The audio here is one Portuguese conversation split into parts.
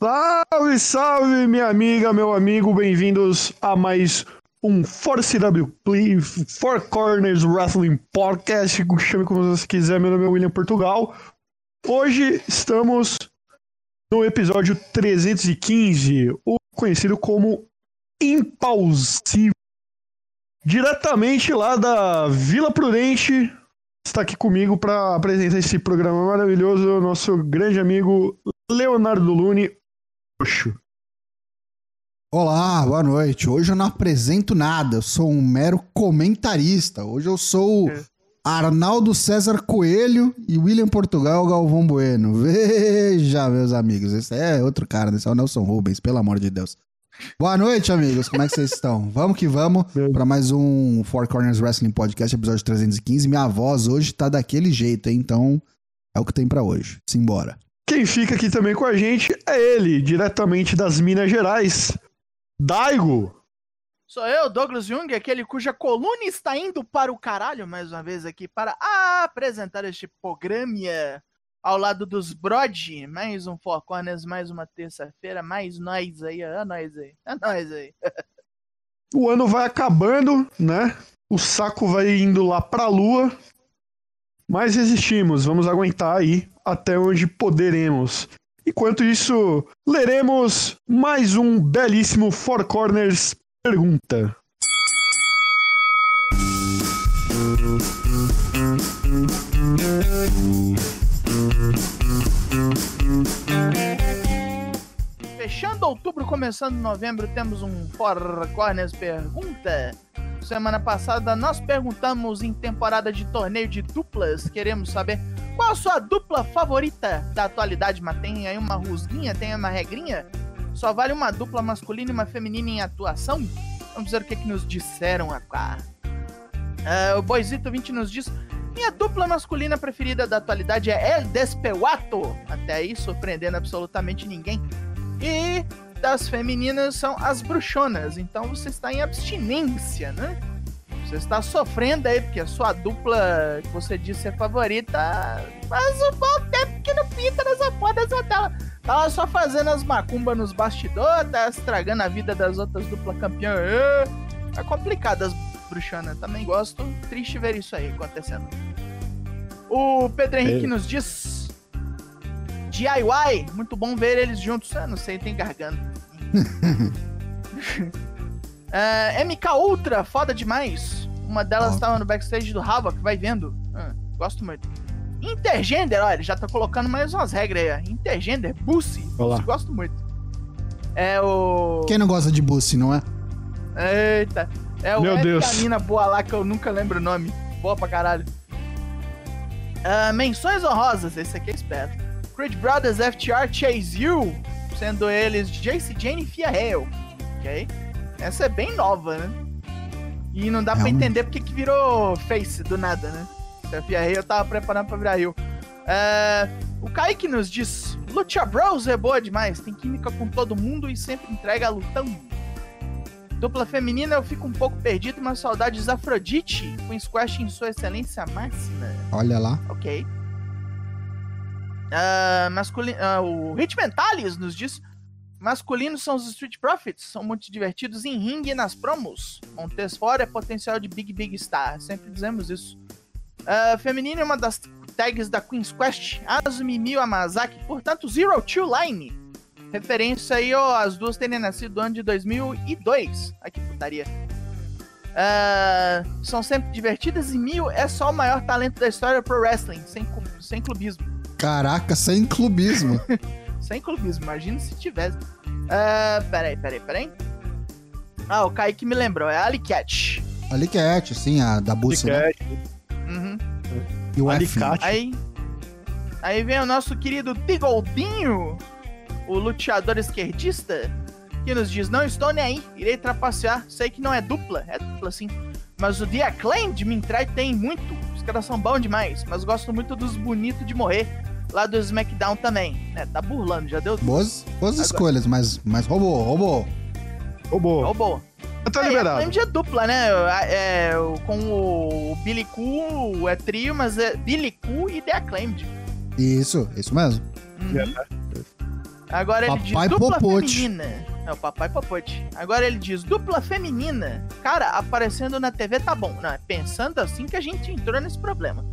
Salve, salve, minha amiga, meu amigo, bem-vindos a mais um Force W Play, Four Corners Wrestling Podcast, chame como você quiser, meu nome é William Portugal. Hoje estamos no episódio 315, o conhecido como Impausível. Diretamente lá da Vila Prudente, está aqui comigo para apresentar esse programa maravilhoso, nosso grande amigo Leonardo Lune. Oxo. Olá, boa noite. Hoje eu não apresento nada, eu sou um mero comentarista. Hoje eu sou É. Arnaldo César Coelho e William Portugal Galvão Bueno. Veja, meus amigos, esse é outro cara, esse é o Nelson Rubens, pelo amor de Deus. Boa noite, amigos, como é que vocês estão? Vamos que vamos para mais um Four Corners Wrestling Podcast, episódio 315. Minha voz hoje tá daquele jeito, hein? Então é o que tem pra hoje. Simbora. Quem fica aqui também com a gente é ele, diretamente das Minas Gerais, Daigo. Sou eu, Douglas Jung, aquele cuja coluna está indo para o caralho, mais uma vez aqui, para apresentar este programa ao lado dos Brod. Mais um Four Corners, mais uma terça-feira, mais nós aí, é nós aí, é nós aí. O ano vai acabando, né? O saco vai indo lá pra lua. Mas resistimos, vamos aguentar aí até onde poderemos. Enquanto isso, leremos mais um belíssimo Four Corners pergunta. Fechando outubro, começando novembro, temos um Four Corners pergunta. Semana passada nós perguntamos em temporada de torneio de duplas, queremos saber qual a sua dupla favorita da atualidade, mas tem aí uma rusguinha, tem uma regrinha? Só vale uma dupla masculina e uma feminina em atuação? Vamos ver o que, que nos disseram agora. Ah, o Boizito 20 nos diz: Minha dupla masculina preferida da atualidade é El Despewato. Até aí, surpreendendo absolutamente ninguém. E das femininas são as bruxonas. Então você está em abstinência, né? Você está sofrendo aí, porque a sua dupla que você disse ser favorita faz um bom tempo que não pinta nessa porra dessa tela. Tá lá só fazendo as macumbas nos bastidores, tá estragando a vida das outras duplas campeãs. É, Tá complicado as bruxonas. Também gosto. Triste ver isso aí acontecendo. O Pedro Henrique É. nos diz. DIY, muito bom ver eles juntos. Ah, não sei, tem garganta. Ah, MK Ultra, foda demais. Uma delas estava no backstage do Havoc, vai vendo. Ah, gosto muito. Intergender, olha, ele já tá colocando mais umas regras aí. ó. Intergender. Bussy, gosto muito. É o. Quem não gosta de Bussy, não é? Eita. É o Meu F Deus. da mina boa lá que eu nunca lembro o nome. Boa pra caralho. Ah, menções honrosas, esse aqui é esperto. Creed Brothers FTR Chase You, sendo eles Jace Jane e Fia Hale. Ok? Essa é bem nova, né? E não dá É pra um- entender porque que virou face do nada, né? Se a Fia Hale tava preparando pra virar Hill. Ah, o Kaique nos diz: Lucha Bros é boa demais, tem química com todo mundo e sempre entrega lutão. Dupla feminina eu fico um pouco perdido, mas saudades Afrodite, com Squash em sua excelência máxima. Olha lá. Ok. Masculi- ah, o Hit Mentalis nos diz: masculinos são os Street Profits, são muito divertidos em ringue e nas promos. Montes fora é potencial de Big Big Star, sempre dizemos isso. Ah, feminino é uma das tags da Queen's Quest, Azumi Miyu Amazaki, portanto Zero Two Line. Referência aí, ó, as duas terem nascido no ano de 2002. Ai que putaria. Ah, são sempre divertidas e Mil é só o maior talento da história pro wrestling, sem, sem clubismo. Caraca, sem clubismo. Sem clubismo, imagina se tivesse. Ah, peraí, peraí, peraí. Ah, o Kaique me lembrou, é a Alicat. Alicate, sim, a da Bussy, né? Uhum. E o. Alicate. Aí, aí vem o nosso querido Bigoldinho, o luteador esquerdista, que nos diz: Não estou nem aí, irei trapacear. Sei que não é dupla, é dupla sim. Mas o The Acclaimed me entretém muito. Caras são bons demais, mas gosto muito dos bonitos de morrer. Lá do SmackDown também. É, tá burlando, já deu Boas, boas Agora- escolhas, mas, mas roubou, roubou. Roubou. Roubou. Tá É, liberado. Acclaimed é dupla, né? É, é, o- com o Billy Koo é trio, mas é Billy Koo e The Acclaimed. Isso, isso mesmo. Uhum. Agora ele Papai diz dupla Popote. feminina. É o papai Popote. Agora ele diz dupla feminina. Cara, aparecendo na TV tá bom. Não, é pensando assim que a gente entrou nesse problema.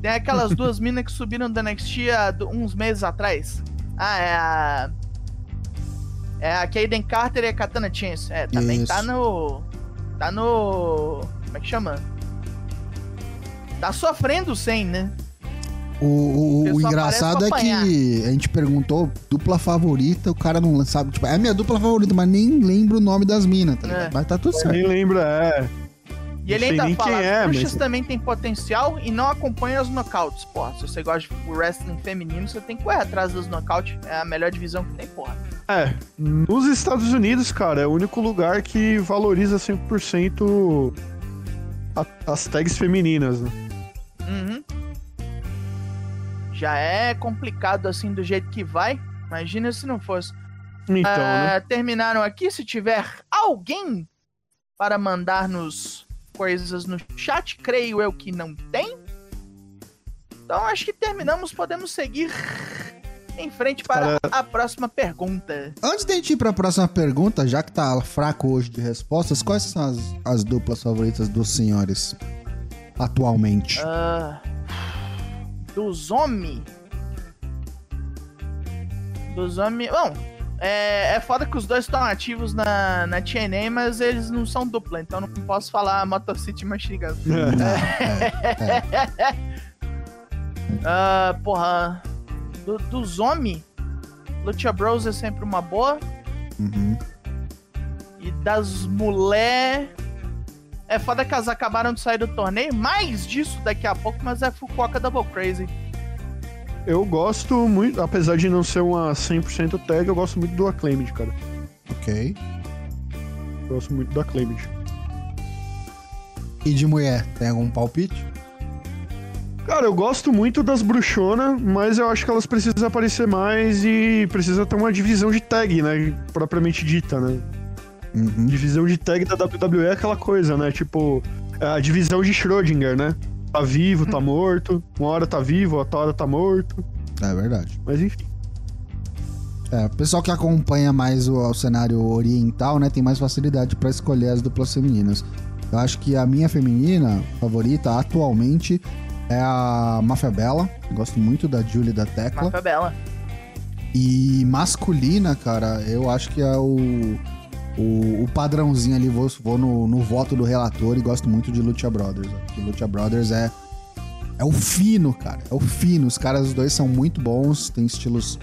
Tem aquelas duas minas que subiram da NXT há uns meses atrás. Ah, é a. É a Kaden Carter e a Katana Chance. É, também Isso. tá no. Tá no. Como é que chama? Tá sofrendo sem, né? O, o- o engraçado é que a gente perguntou dupla favorita, o cara não sabe. Tipo, é a minha dupla favorita, mas nem lembra o nome das minas, tá ligado? É. Mas tá tudo certo. Nem lembra, é. E ele ainda nem fala, quem é, as bruxas mas- também tem potencial e não acompanha os nocautes, porra. Se você gosta de wrestling feminino, você tem que correr atrás dos nocautes. É a melhor divisão que tem, porra. É, nos Estados Unidos, cara, é o único lugar que valoriza 100% a- as tags femininas, né? Uhum. Já é complicado assim do jeito que vai. Imagina se não fosse. Então, né? Ah, Terminaram aqui. Se tiver alguém para mandar-nos coisas no chat, creio eu que não tem. Então acho que terminamos. Podemos seguir em frente para a próxima pergunta. Antes da gente ir pra próxima pergunta, já que tá fraco hoje de respostas, quais são as, as duplas favoritas dos senhores atualmente? Ah, dos homens. Dos homens. Bom, é, é foda que os dois estão ativos na, na TNA, mas eles não são dupla, então não posso falar Motor City Machine Gun. É, Ah, porra. do- dos homens, Lucha Bros é sempre uma boa. uhum. E das mulher. É foda que elas acabaram de sair do torneio. Mais disso daqui a pouco, mas é Fukuoka Double Crazy. Eu gosto muito, apesar de não ser uma 100% tag, eu gosto muito do Acclaimed, cara. Ok. Eu gosto muito do Acclaimed. E de mulher, tem algum palpite? Cara, eu gosto muito das bruxonas, mas eu acho que elas precisam aparecer mais e precisa ter uma divisão de tag, né? Propriamente dita, né? Uhum. Divisão de tag da WWE é aquela coisa, né? Tipo, a divisão de Schrödinger, né? Tá vivo, tá morto. Uma hora tá vivo, outra hora tá morto. É verdade. Mas enfim. É, o pessoal que acompanha mais o, o cenário oriental, né, tem mais facilidade pra escolher as duplas femininas. Eu acho que a minha feminina favorita atualmente é a Mafia Bella. Gosto muito da Julie da Tecla. Mafia Bela. E masculina, cara, eu acho que é o, o, o padrãozinho ali. Vou, vou no, no voto do relator e gosto muito de Lucha Brothers. Porque Lucha Brothers é, é o fino, cara. É o fino. Os caras, os dois são muito bons, têm estilos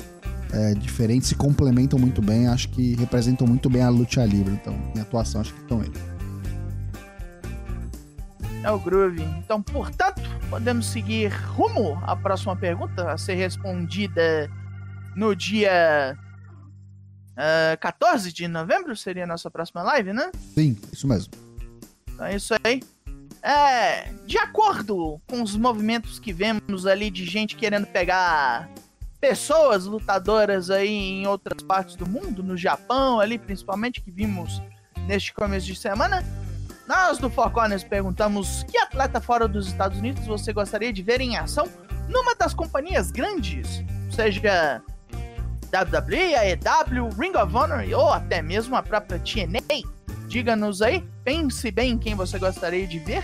é, diferentes, se complementam muito bem. Acho que representam muito bem a luta livre. Então, minha atuação, acho que estão eles. É o Groove. Então, portanto, podemos seguir rumo à próxima pergunta a ser respondida no dia ah, 14 de novembro. Seria a nossa próxima live, né? Sim, isso mesmo. Então é isso aí. É, de acordo com os movimentos que vemos ali de gente querendo pegar pessoas lutadoras aí em outras partes do mundo, no Japão ali principalmente, que vimos neste começo de semana, nós do Four Corners perguntamos que atleta fora dos Estados Unidos você gostaria de ver em ação numa das companhias grandes, seja WWE, AEW, Ring of Honor ou até mesmo a própria TNA. Diga-nos aí, pense bem em quem você gostaria de ver,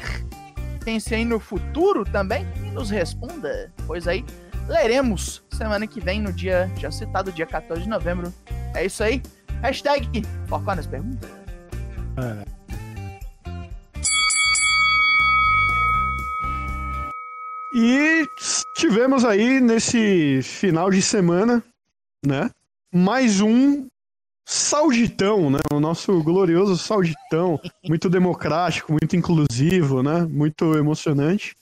pense aí no futuro também e nos responda, pois aí leremos semana que vem, no dia já citado, dia 14 de novembro. É isso aí. Hashtag Foconas Pergunta. E tivemos aí nesse final de semana, né? Mais um sauditão, né? O nosso glorioso sauditão, muito democrático, muito inclusivo, né? Muito emocionante.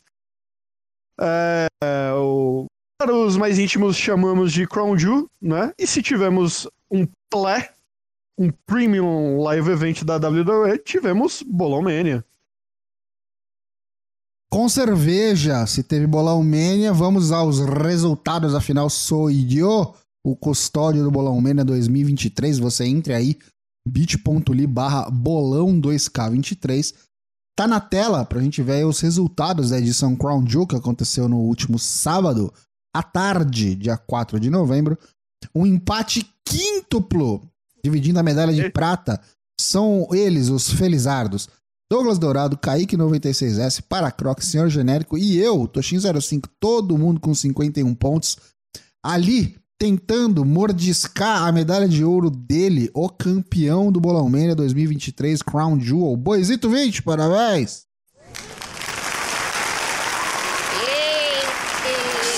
É, o- para os mais íntimos chamamos de Crown Jewel, né? E se tivemos um plé, um premium live event da WWE, tivemos Bolão Mania. Com cerveja, se teve Bolão Mania, vamos aos resultados. Afinal, sou eu, o custódio do Bolão Mania 2023. Você entre aí, bit.ly barra bolão 2K23. Tá na tela pra gente ver aí os resultados da edição Crown Jewel, que aconteceu no último sábado, à tarde, dia 4 de novembro. um empate quíntuplo, dividindo a medalha de prata. São eles, os Felizardos. Douglas Dourado, Kaique 96S, Paracroc, Senhor Genérico e eu, Toshin05, todo mundo com 51 pontos. Ali, tentando mordiscar a medalha de ouro dele, o campeão do Bolão Mania 2023, Crown Jewel. Boisito 20, parabéns!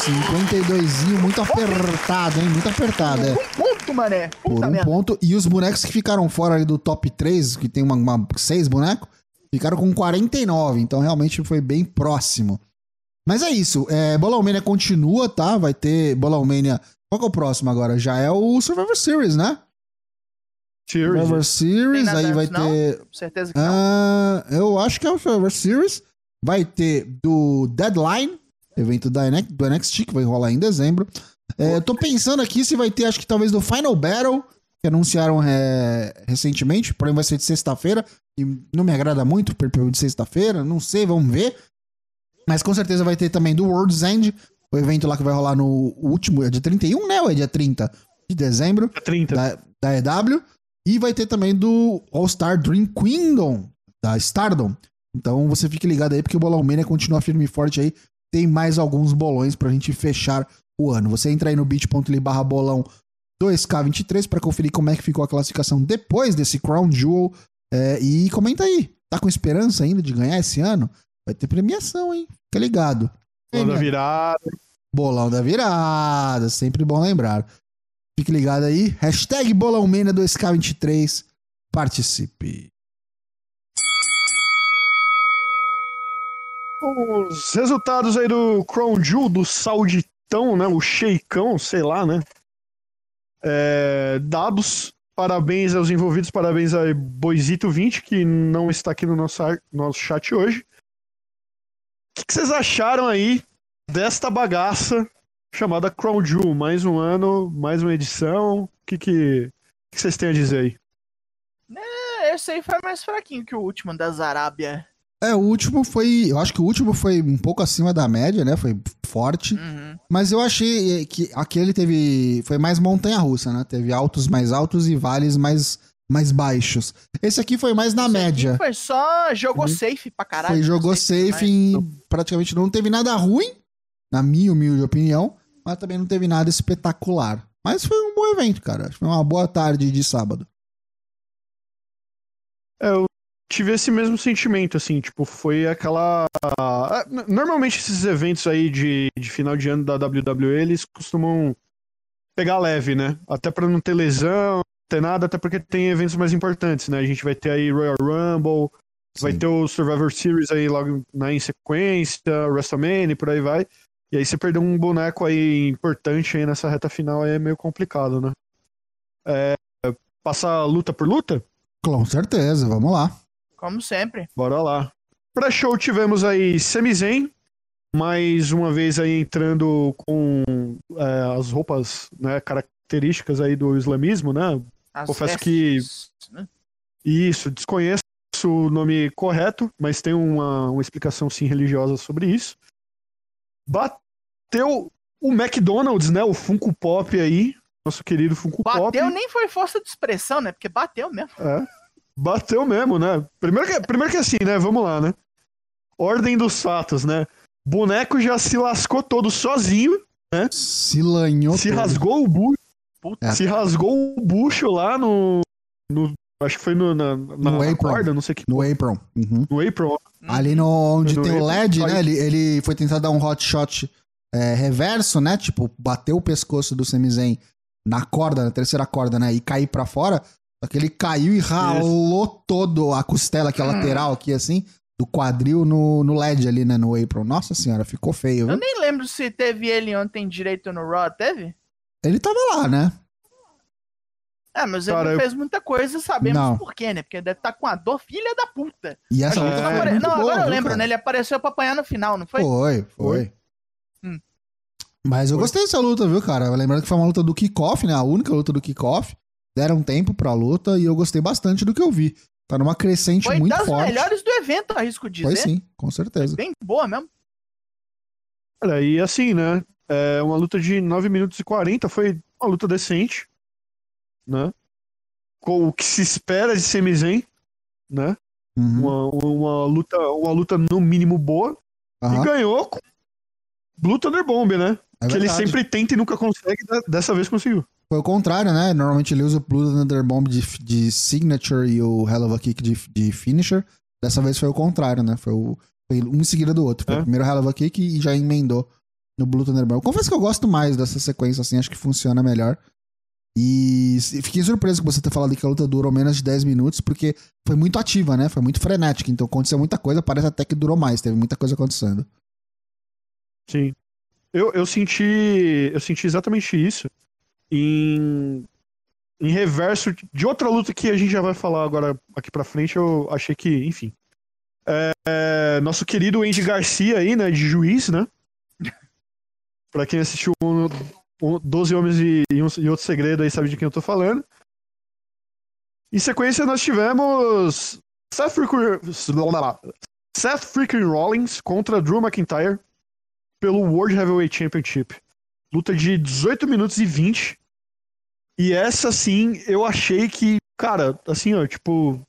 52 muito apertado, hein? Muito apertado, é. Um ponto, mané. Por Puta um merda. ponto. E os bonecos que ficaram fora ali do top 3, que tem uma, uma- seis bonecos, ficaram com 49. Então realmente foi bem próximo. Mas é isso. É, Bolão Mania continua, tá? Vai ter Bolão Mania. Qual que é o próximo agora? Já é o Survivor Series, né? Survivor Series. Series, nada aí vai antes, não? ter. Certeza que não. Ah, eu acho que é o Survivor Series. Vai ter do Deadline, evento da NXT, do NXT, que vai rolar em dezembro. É, tô pensando aqui se vai ter, acho que talvez do Final Battle, que anunciaram é, recentemente, porém vai ser de sexta-feira, e não me agrada muito o pay-per-view de sexta-feira, não sei, vamos ver. Mas com certeza vai ter também do World's End, o evento lá que vai rolar no último, é dia 31, né? Ou é dia 30 de dezembro? 30. da, da EW. E vai ter também do All-Star Dream Kingdom, da Stardom. Então você fique ligado aí, porque o Bolão Mania continua firme e forte aí. Tem mais alguns bolões pra gente fechar o ano. Você entra aí no bit.ly barra bolão 2K23 pra conferir como é que ficou a classificação depois desse Crown Jewel. É, e comenta aí, tá com esperança ainda de ganhar esse ano? Vai ter premiação, hein? Fica ligado. Quando Hein, virada. Bolão da virada, sempre bom lembrar. Fique ligado aí. Hashtag Bolãomania 2K23. Participe. Os resultados aí do Crown Jewel, do Sauditão, né? O Sheikão, sei lá, né? É, dados. Parabéns aos envolvidos, parabéns a Boisito20, que não está aqui no nosso, nosso chat hoje. O que, que vocês acharam aí desta bagaça chamada Crown Jewel? Mais um ano, mais uma edição. O que, que, que vocês têm a dizer aí? É, Esse aí foi mais fraquinho que o último da Zarábia. É, o último foi. Eu acho que o último foi um pouco acima da média, né? Foi forte. Uhum. Mas eu achei que aquele teve. Foi mais montanha-russa, né? Teve altos mais altos e vales mais, mais baixos. Esse aqui foi mais na Esse aqui média. Foi só jogou Uhum. safe pra caralho. Foi, jogou safe e praticamente não teve nada ruim, na minha humilde opinião, mas também não teve nada espetacular. Mas foi um bom evento, cara. Foi uma boa tarde de sábado. É, eu tive esse mesmo sentimento, assim, tipo, foi aquela. ah, Normalmente esses eventos aí de, de final de ano da WWE, eles costumam pegar leve, né? Até pra não ter lesão, ter nada, até porque tem eventos mais importantes, né? A gente vai ter aí Royal Rumble, vai Sim. ter o Survivor Series aí logo na em sequência, WrestleMania e por aí vai. E aí você perder um boneco aí importante aí nessa reta final aí é meio complicado, né? É, passar luta por luta? Com certeza, vamos lá. Como sempre. Bora lá. Pra show tivemos aí Semizen, mais uma vez aí entrando com é, as roupas né, características aí do islamismo, né? As Confesso que- vestes, né? Isso, desconheço o nome correto, mas tem uma, uma explicação sim religiosa sobre isso. Bateu o McDonald's, né? O Funko Pop aí, nosso querido Funko Pop. Bateu nem foi força de expressão, né? Porque bateu mesmo. É. Bateu mesmo, né? Primeiro que, primeiro que assim, né? Vamos lá, né? Ordem dos fatos, né? Boneco já se lascou todo sozinho, Se lanhou. se todo. rasgou o bucho, Puta. É. se rasgou o bucho lá no, no acho que foi no, na, na, No na apron. corda, não sei o que, No apron. Uhum. no apron. Ali no, onde No tem o apron, LED, aí- né? Ele, ele foi tentar dar um hot shot é, reverso, né? Tipo, bateu o pescoço do Semizen na corda, na terceira corda, né? E cair pra fora. Só que ele caiu e ralou todo a costela aqui, a lateral aqui, assim, do quadril no, no LED ali, né? No apron. Nossa senhora, ficou feio, Eu viu? nem lembro se teve ele ontem direito no Raw, teve? Ele tava lá, né? É, mas ele Cara, não eu- fez muita coisa, sabemos Não. por quê, né? Porque deve estar com a dor filha da puta. E essa foi não apare- muito Não, boa, agora eu lembro, cara? né? Ele apareceu pra apanhar no final, não foi? Foi, foi. Hum. Mas eu gostei dessa luta, viu, cara? Lembrando que foi uma luta do kickoff, né? A única luta do kickoff. Deram tempo pra luta e eu gostei bastante do que eu vi. Tá numa crescente Foi muito das forte. melhores do evento, arrisco dizer. Foi sim, com certeza. Bem boa mesmo. Olha, e assim, né? É uma luta de 9 minutos e 40 foi uma luta decente, né? Com o que se espera de Sami Zayn, né? Uhum. Uma, uma luta, uma luta no mínimo boa Aham, e ganhou com Blue Thunder Bomb, né? é que ele sempre tenta e nunca consegue, dessa vez conseguiu. Foi o contrário, né? Normalmente ele usa o Blue Thunder Bomb de, de signature e o Hell of a Kick de, de finisher. Dessa vez foi o contrário, né? Foi, o, foi um em seguida do outro. Foi É. o primeiro Hell of a Kick e já emendou no Blue Thunder Bomb. Eu confesso que eu gosto mais dessa sequência, assim, acho que funciona melhor. E fiquei surpreso com você ter falado que a luta durou menos de 10 minutos, porque foi muito ativa, né? Foi muito frenética. Então aconteceu muita coisa, parece até que durou mais, teve muita coisa acontecendo. Sim. Eu, eu senti. Eu senti exatamente isso em, em reverso de outra luta que a gente já vai falar agora aqui pra frente. Eu achei que, enfim. É, nosso querido Andy Garcia aí, né? De juiz, né? Pra quem assistiu um, um, 12 Homens e, e, um, e Outro Segredo aí sabe de quem eu tô falando. Em sequência, nós tivemos Seth Freaking, Seth Freaking Rollins contra Drew McIntyre pelo World Heavyweight Championship. Luta de 18 minutos e 20. E essa, sim, eu achei que, cara, assim, ó, tipo.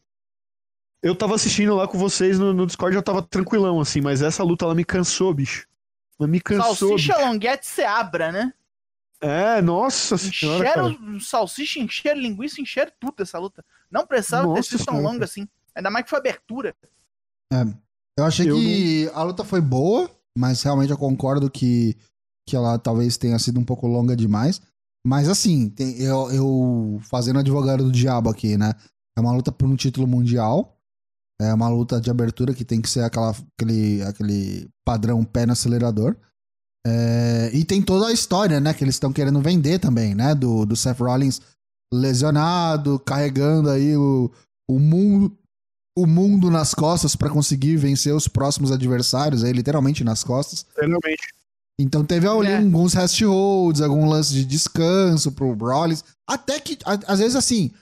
Eu tava assistindo lá com vocês no, no Discord, eu tava tranquilão, assim, mas essa luta, ela me cansou, bicho. Me cansou. Salsicha bicho. longuete se abra, né? É, nossa senhora. Encheram salsicha, encheram linguiça, encheram tudo essa luta. Não precisava ter Nossa sido tão longa assim. Ainda mais que foi abertura. Eu achei Eu que a luta foi boa, mas realmente eu concordo que, que ela talvez tenha sido um pouco longa demais. Mas assim, tem- eu, eu fazendo advogado do diabo aqui, né? É uma luta por um título mundial. É uma luta de abertura que tem que ser aquela, aquele, aquele padrão pé no acelerador. É, e tem toda a história, né? Que eles estão querendo vender também, né? Do, do Seth Rollins lesionado, carregando aí o, o mundo o mundo nas costas pra conseguir vencer os próximos adversários, aí literalmente nas costas. Realmente. Então teve ali É. alguns rest holds, algum lance de descanso pro Rollins. Até que, a- às vezes assim,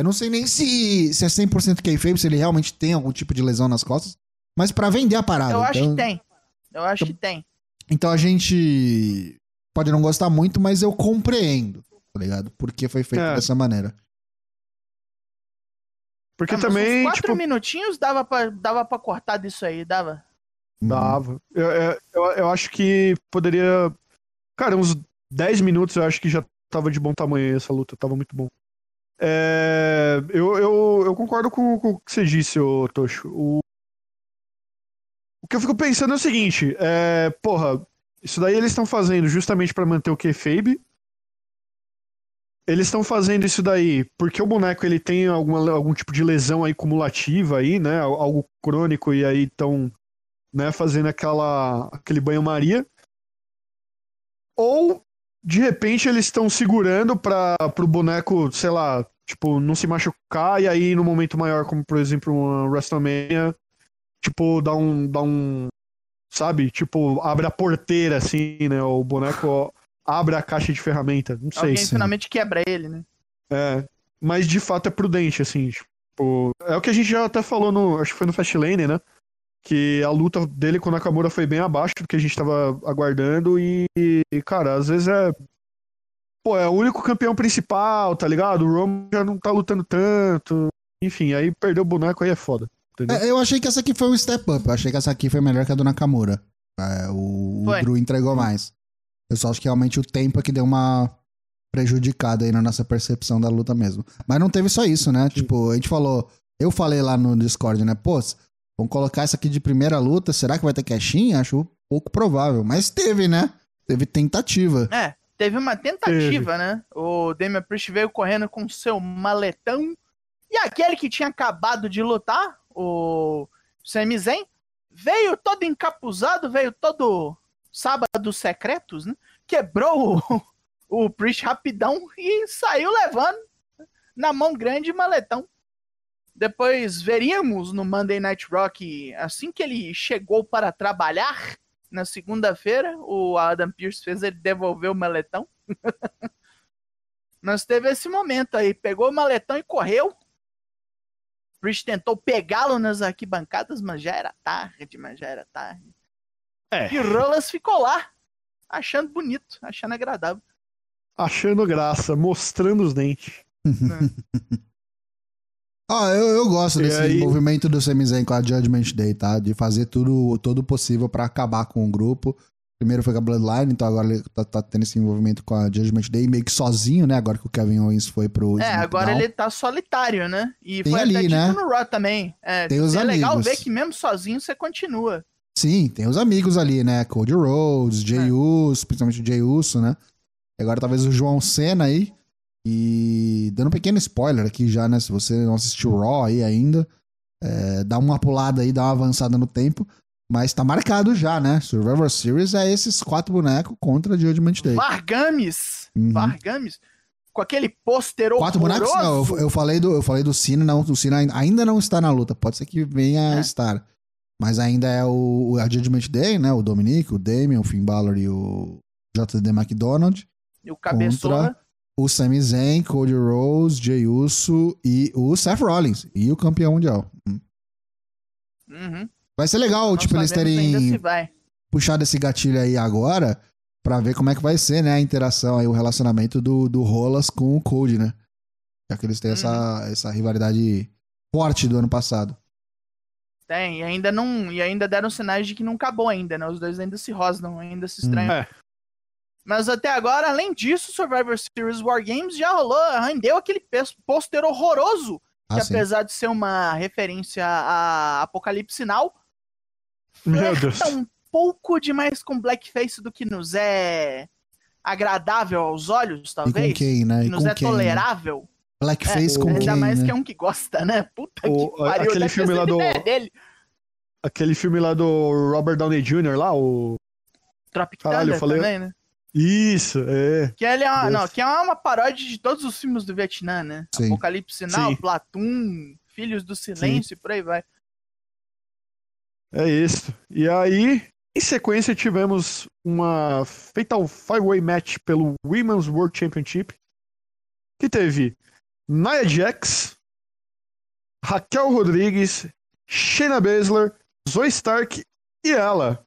eu não sei nem se, se é 100% kayfabe, se ele realmente tem algum tipo de lesão nas costas, mas pra vender a parada. Eu acho então, que tem. Eu acho que tem. então a gente pode não gostar muito, mas eu compreendo, tá ligado? Porque foi feito É. dessa maneira. Porque Ah, também, uns quatro tipo, minutinhos dava pra, dava pra cortar disso aí, dava. Uhum. Dava. Eu, eu, eu, eu acho que poderia. Cara, uns 10 minutos eu acho que já tava de bom tamanho essa luta, tava muito bom. É, eu, eu, eu concordo com, com o que você disse, ô Tocho. O, o que eu fico pensando é o seguinte: é, porra, isso daí eles estão fazendo justamente pra manter o kayfabe. Eles estão fazendo isso daí porque o boneco ele tem alguma, algum tipo de lesão aí cumulativa aí, né? Algo crônico e aí estão né, fazendo aquela aquele banho-maria. Ou de repente eles estão segurando para pro boneco, sei lá, tipo, não se machucar e aí no momento maior, como por exemplo uma WrestleMania, tipo, dá um dá um sabe, tipo, abre a porteira assim, né, o boneco abre a caixa de ferramenta, não sei. Alguém sim. finalmente quebra ele, né? É, mas de fato é prudente, assim, tipo, é o que a gente já até falou no, acho que foi no Fastlane, né? Que a luta dele com o Nakamura foi bem abaixo do que a gente tava aguardando e, e, cara, às vezes é. Pô, é o único campeão principal, tá ligado? O Roman já não tá lutando tanto. Enfim, aí perder o boneco aí é foda. É, eu achei que essa aqui foi um step up. Eu achei que essa aqui foi melhor que a do Nakamura. É, o, o. Drew entregou mais. Eu só acho que realmente o tempo é que deu uma prejudicada aí na nossa percepção da luta mesmo. Mas não teve só isso, né? Tipo, a gente falou. Eu falei lá no Discord, né? Pô, vamos colocar essa aqui de primeira luta. Será que vai ter cashinha? Acho pouco provável. Mas teve, né? Teve tentativa. É, teve uma tentativa, né? O Damian Priest veio correndo com seu maletão. E aquele que tinha acabado de lutar, o Sami Zayn, veio todo encapuzado, veio todo sábado secretos, né? Quebrou o, o Priest rapidão e saiu levando na mão grande maletão. Depois veríamos no Monday Night Rock, assim que ele chegou para trabalhar, na segunda-feira, o Adam Pearce fez ele devolver o maletão. Nós teve esse momento aí, pegou o maletão e correu. Priest tentou pegá-lo nas arquibancadas, mas já era tarde, mas já era tarde. É. E Rollins ficou lá, achando bonito, achando agradável. achando graça, mostrando os dentes. Ah, eu, eu gosto E desse aí- movimento do Sami Zayn com a Judgment Day, tá? De fazer tudo todo o possível pra acabar com o grupo. Primeiro foi com a Bloodline, então agora ele tá, tá tendo esse envolvimento com a Judgment Day, meio que sozinho, né? Agora que o Kevin Owens foi pro É, agora SmackDown. ele tá solitário, né? E Tem foi ali, até dito né? no Raw também. É, Tem os é legal amigos. ver que mesmo sozinho você continua. Sim, tem os amigos ali, né? Cody Rhodes, Jey É. Uso, principalmente o Jey Uso, né? E agora talvez o João Cena aí. E dando um pequeno spoiler aqui já, né? Se você não assistiu Raw aí ainda, é, dá uma pulada aí, dá uma avançada no tempo. Mas tá marcado já, né? Survivor Series é esses quatro bonecos contra Judgment Day. Vargames! Uhum. Vargames! Com aquele pôster Quatro bonecos? Não, eu, eu falei do, eu falei do Cena, não, o Cena ainda- não está na luta. Pode ser que venha a É. estar. Mas ainda é o, a Judgment Day, né? O Dominic, o Damian, o Finn Balor e o JD McDonald. E o cabeçona. O Sami Zayn, Cody Rhodes, Jey Uso e o Seth Rollins. E o campeão mundial. Hum. Uhum. Vai ser legal, Não tipo, eles terem puxado esse gatilho aí agora pra ver como é que vai ser, né? A interação aí, o relacionamento do, do Rolas com o Cody, né? Já que eles têm essa, Uhum. essa rivalidade forte do ano passado. Tem, e ainda não. E ainda deram sinais de que não acabou ainda, né? Os dois ainda se rosnam, ainda se estranham. É. Mas até agora, além disso, Survivor Series War Games já rolou, rendeu aquele pôster horroroso, Ah, que sim. apesar de ser uma referência a Apocalipse Now, Meu Deus. flerta um pouco demais com blackface do que nos é agradável aos olhos, E talvez. com quem, né? que E nos com é quem? né? tolerável. Blackface É, com Ainda quem, mais né? que é um que gosta, né? Puta O- que pariu. aquele filme lá do- dele. Aquele filme lá do Robert Downey Jr. lá, o. Tropic Caralho, eu Thunder falei- também, né? Isso, é. Que ele é uma, não, que é uma paródia de todos os filmes do Vietnã, né? Sim. Apocalipse Now, Sim. Platoon, Filhos do Silêncio e por aí vai. É isso. E aí, em sequência, tivemos uma Fatal Five-Way Match pelo Women's World Championship, que teve Nia Jax, Raquel Rodrigues, Shayna Baszler, Zoe Stark e ela,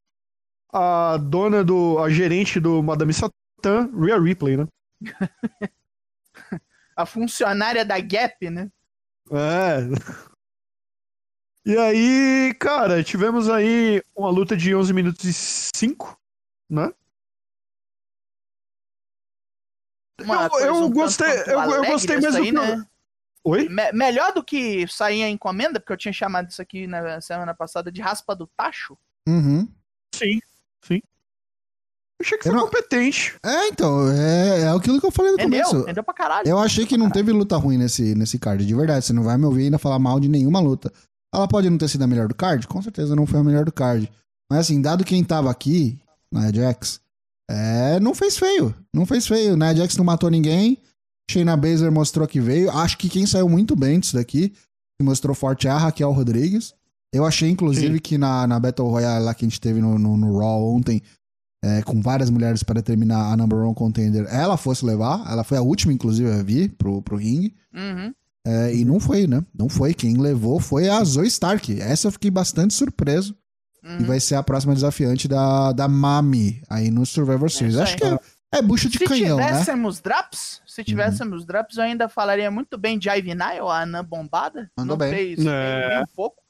a dona do, a gerente do Madame Satã, Rhea Ripley, né? A funcionária da Gap, né? É. E aí, cara, tivemos aí uma luta de 11 minutos e 5, né? Uma Eu- eu um gostei- eu- eu gostei mesmo aí, do- né? Oi? Me- melhor do que sair a encomenda, porque eu tinha chamado isso aqui na semana passada de raspa do tacho. Uhum. Sim, sim. Achei que Eu foi não- competente. É, então, é, é aquilo que eu falei no Rendeu, começo. rendeu pra caralho. Eu achei que não teve luta ruim nesse, nesse card, de verdade. Você não vai me ouvir ainda falar mal de nenhuma luta. Ela pode não ter sido a melhor do card? Com certeza não foi a melhor do card. Mas assim, dado quem tava aqui, na Jax, é, não fez feio. Não fez feio. Na Jax não matou ninguém. Shayna Baszler mostrou que veio. Acho que quem saiu muito bem disso daqui, que mostrou forte é a Raquel Rodrigues. Eu achei, inclusive, Sim. que na, na Battle Royale lá que a gente teve no, no, no Raw ontem, é, com várias mulheres para determinar a number one contender, ela fosse levar. Ela foi a última, inclusive, a vir pro, pro ringue. Uhum. É, e não foi, né? Não foi. Quem levou foi a Zoe Stark. Essa eu fiquei bastante surpreso. uhum. E vai ser a próxima desafiante da, da Mami aí no Survivor Series. isso Acho que é, é bucho de Se canhão, né? tivéssemos drops, Uhum. se tivéssemos drops, eu ainda falaria muito bem de Ivy Nile, a Anã bombada. Mandou não bem. fez É. um pouco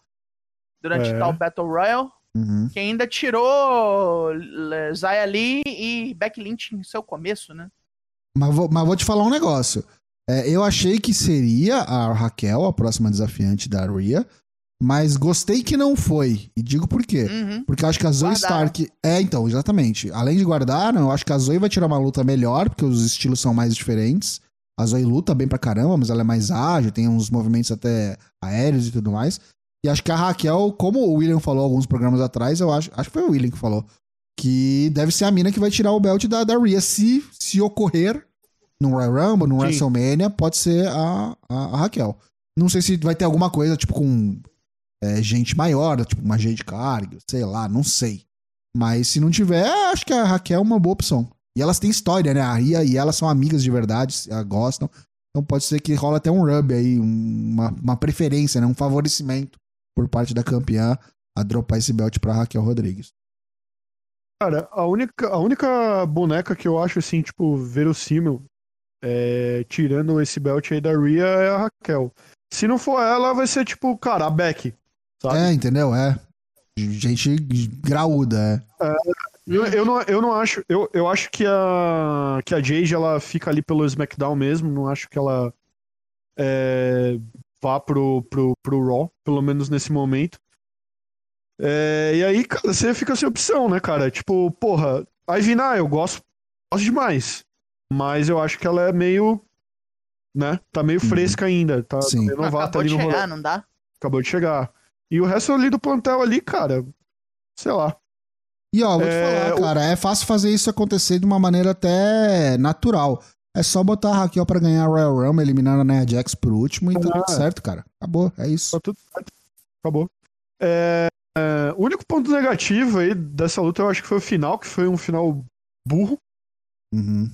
durante É. tal Battle Royale. Uhum. Que ainda tirou eh, Zaya Lee e Becky Lynch em seu começo, né? Mas, vou, mas vou te falar um negócio. É, eu achei que seria a Raquel, a próxima desafiante da Rhea. Mas gostei que não foi. E digo por quê. Uhum. Porque eu acho que a Zoe Guardaram. Stark. É, então, exatamente. Além de guardar, eu acho que a Zoe vai tirar uma luta melhor, porque os estilos são mais diferentes. A Zoe luta bem pra caramba, mas ela é mais ágil, tem uns movimentos até aéreos e tudo mais. E acho que a Raquel, como o William falou alguns programas atrás, eu acho. Acho que foi o William que falou. Que deve ser a mina que vai tirar o belt da, da Rhea. Se, se ocorrer no Royal Rumble, no Sim. WrestleMania, pode ser a, a, a Raquel. Não sei se vai ter alguma coisa, tipo, com é, gente maior, tipo uma Jade Cargill, sei lá, não sei. Mas se não tiver, acho que a Raquel é uma boa opção. E elas têm história, né? A Ria e elas são amigas de verdade, gostam. Então pode ser que rola até um rub aí, um- uma, uma preferência, né? Um favorecimento por parte da campeã a dropar esse belt pra Raquel Rodrigues. Cara, a única, a única boneca que eu acho, assim, tipo, verossímil É, tirando esse belt aí da Rhea, é a Raquel. Se não for ela, vai ser tipo, cara, a Beck. Sabe? É, entendeu? É. Gente graúda, é. Eu, eu, não, eu não acho. Eu, eu acho que a, que a Jade ela fica ali pelo SmackDown mesmo. Não acho que ela é, vá pro, pro, pro Raw, pelo menos nesse momento. É, e aí, cara, você fica sem opção, né, cara? Tipo, porra, a Ivina, eu gosto, gosto demais. Mas eu acho que ela é meio. Né? Tá meio Uhum. fresca ainda. Tá, tá Sim. meio novata Acabou ali de no rolê. chegar, não dá? Acabou de chegar. E o resto ali do plantel ali, cara, sei lá. E ó, vou te É, falar, o- cara, é fácil fazer isso acontecer de uma maneira até natural. É só botar a Raquel pra ganhar a Royal Rumble, eliminar a Nia Jax por último e tá Ah. tudo certo, cara. Acabou, é isso. Tá tudo certo. Acabou. É, é, o único ponto negativo aí dessa luta eu acho que foi o final, que foi um final burro. Uhum.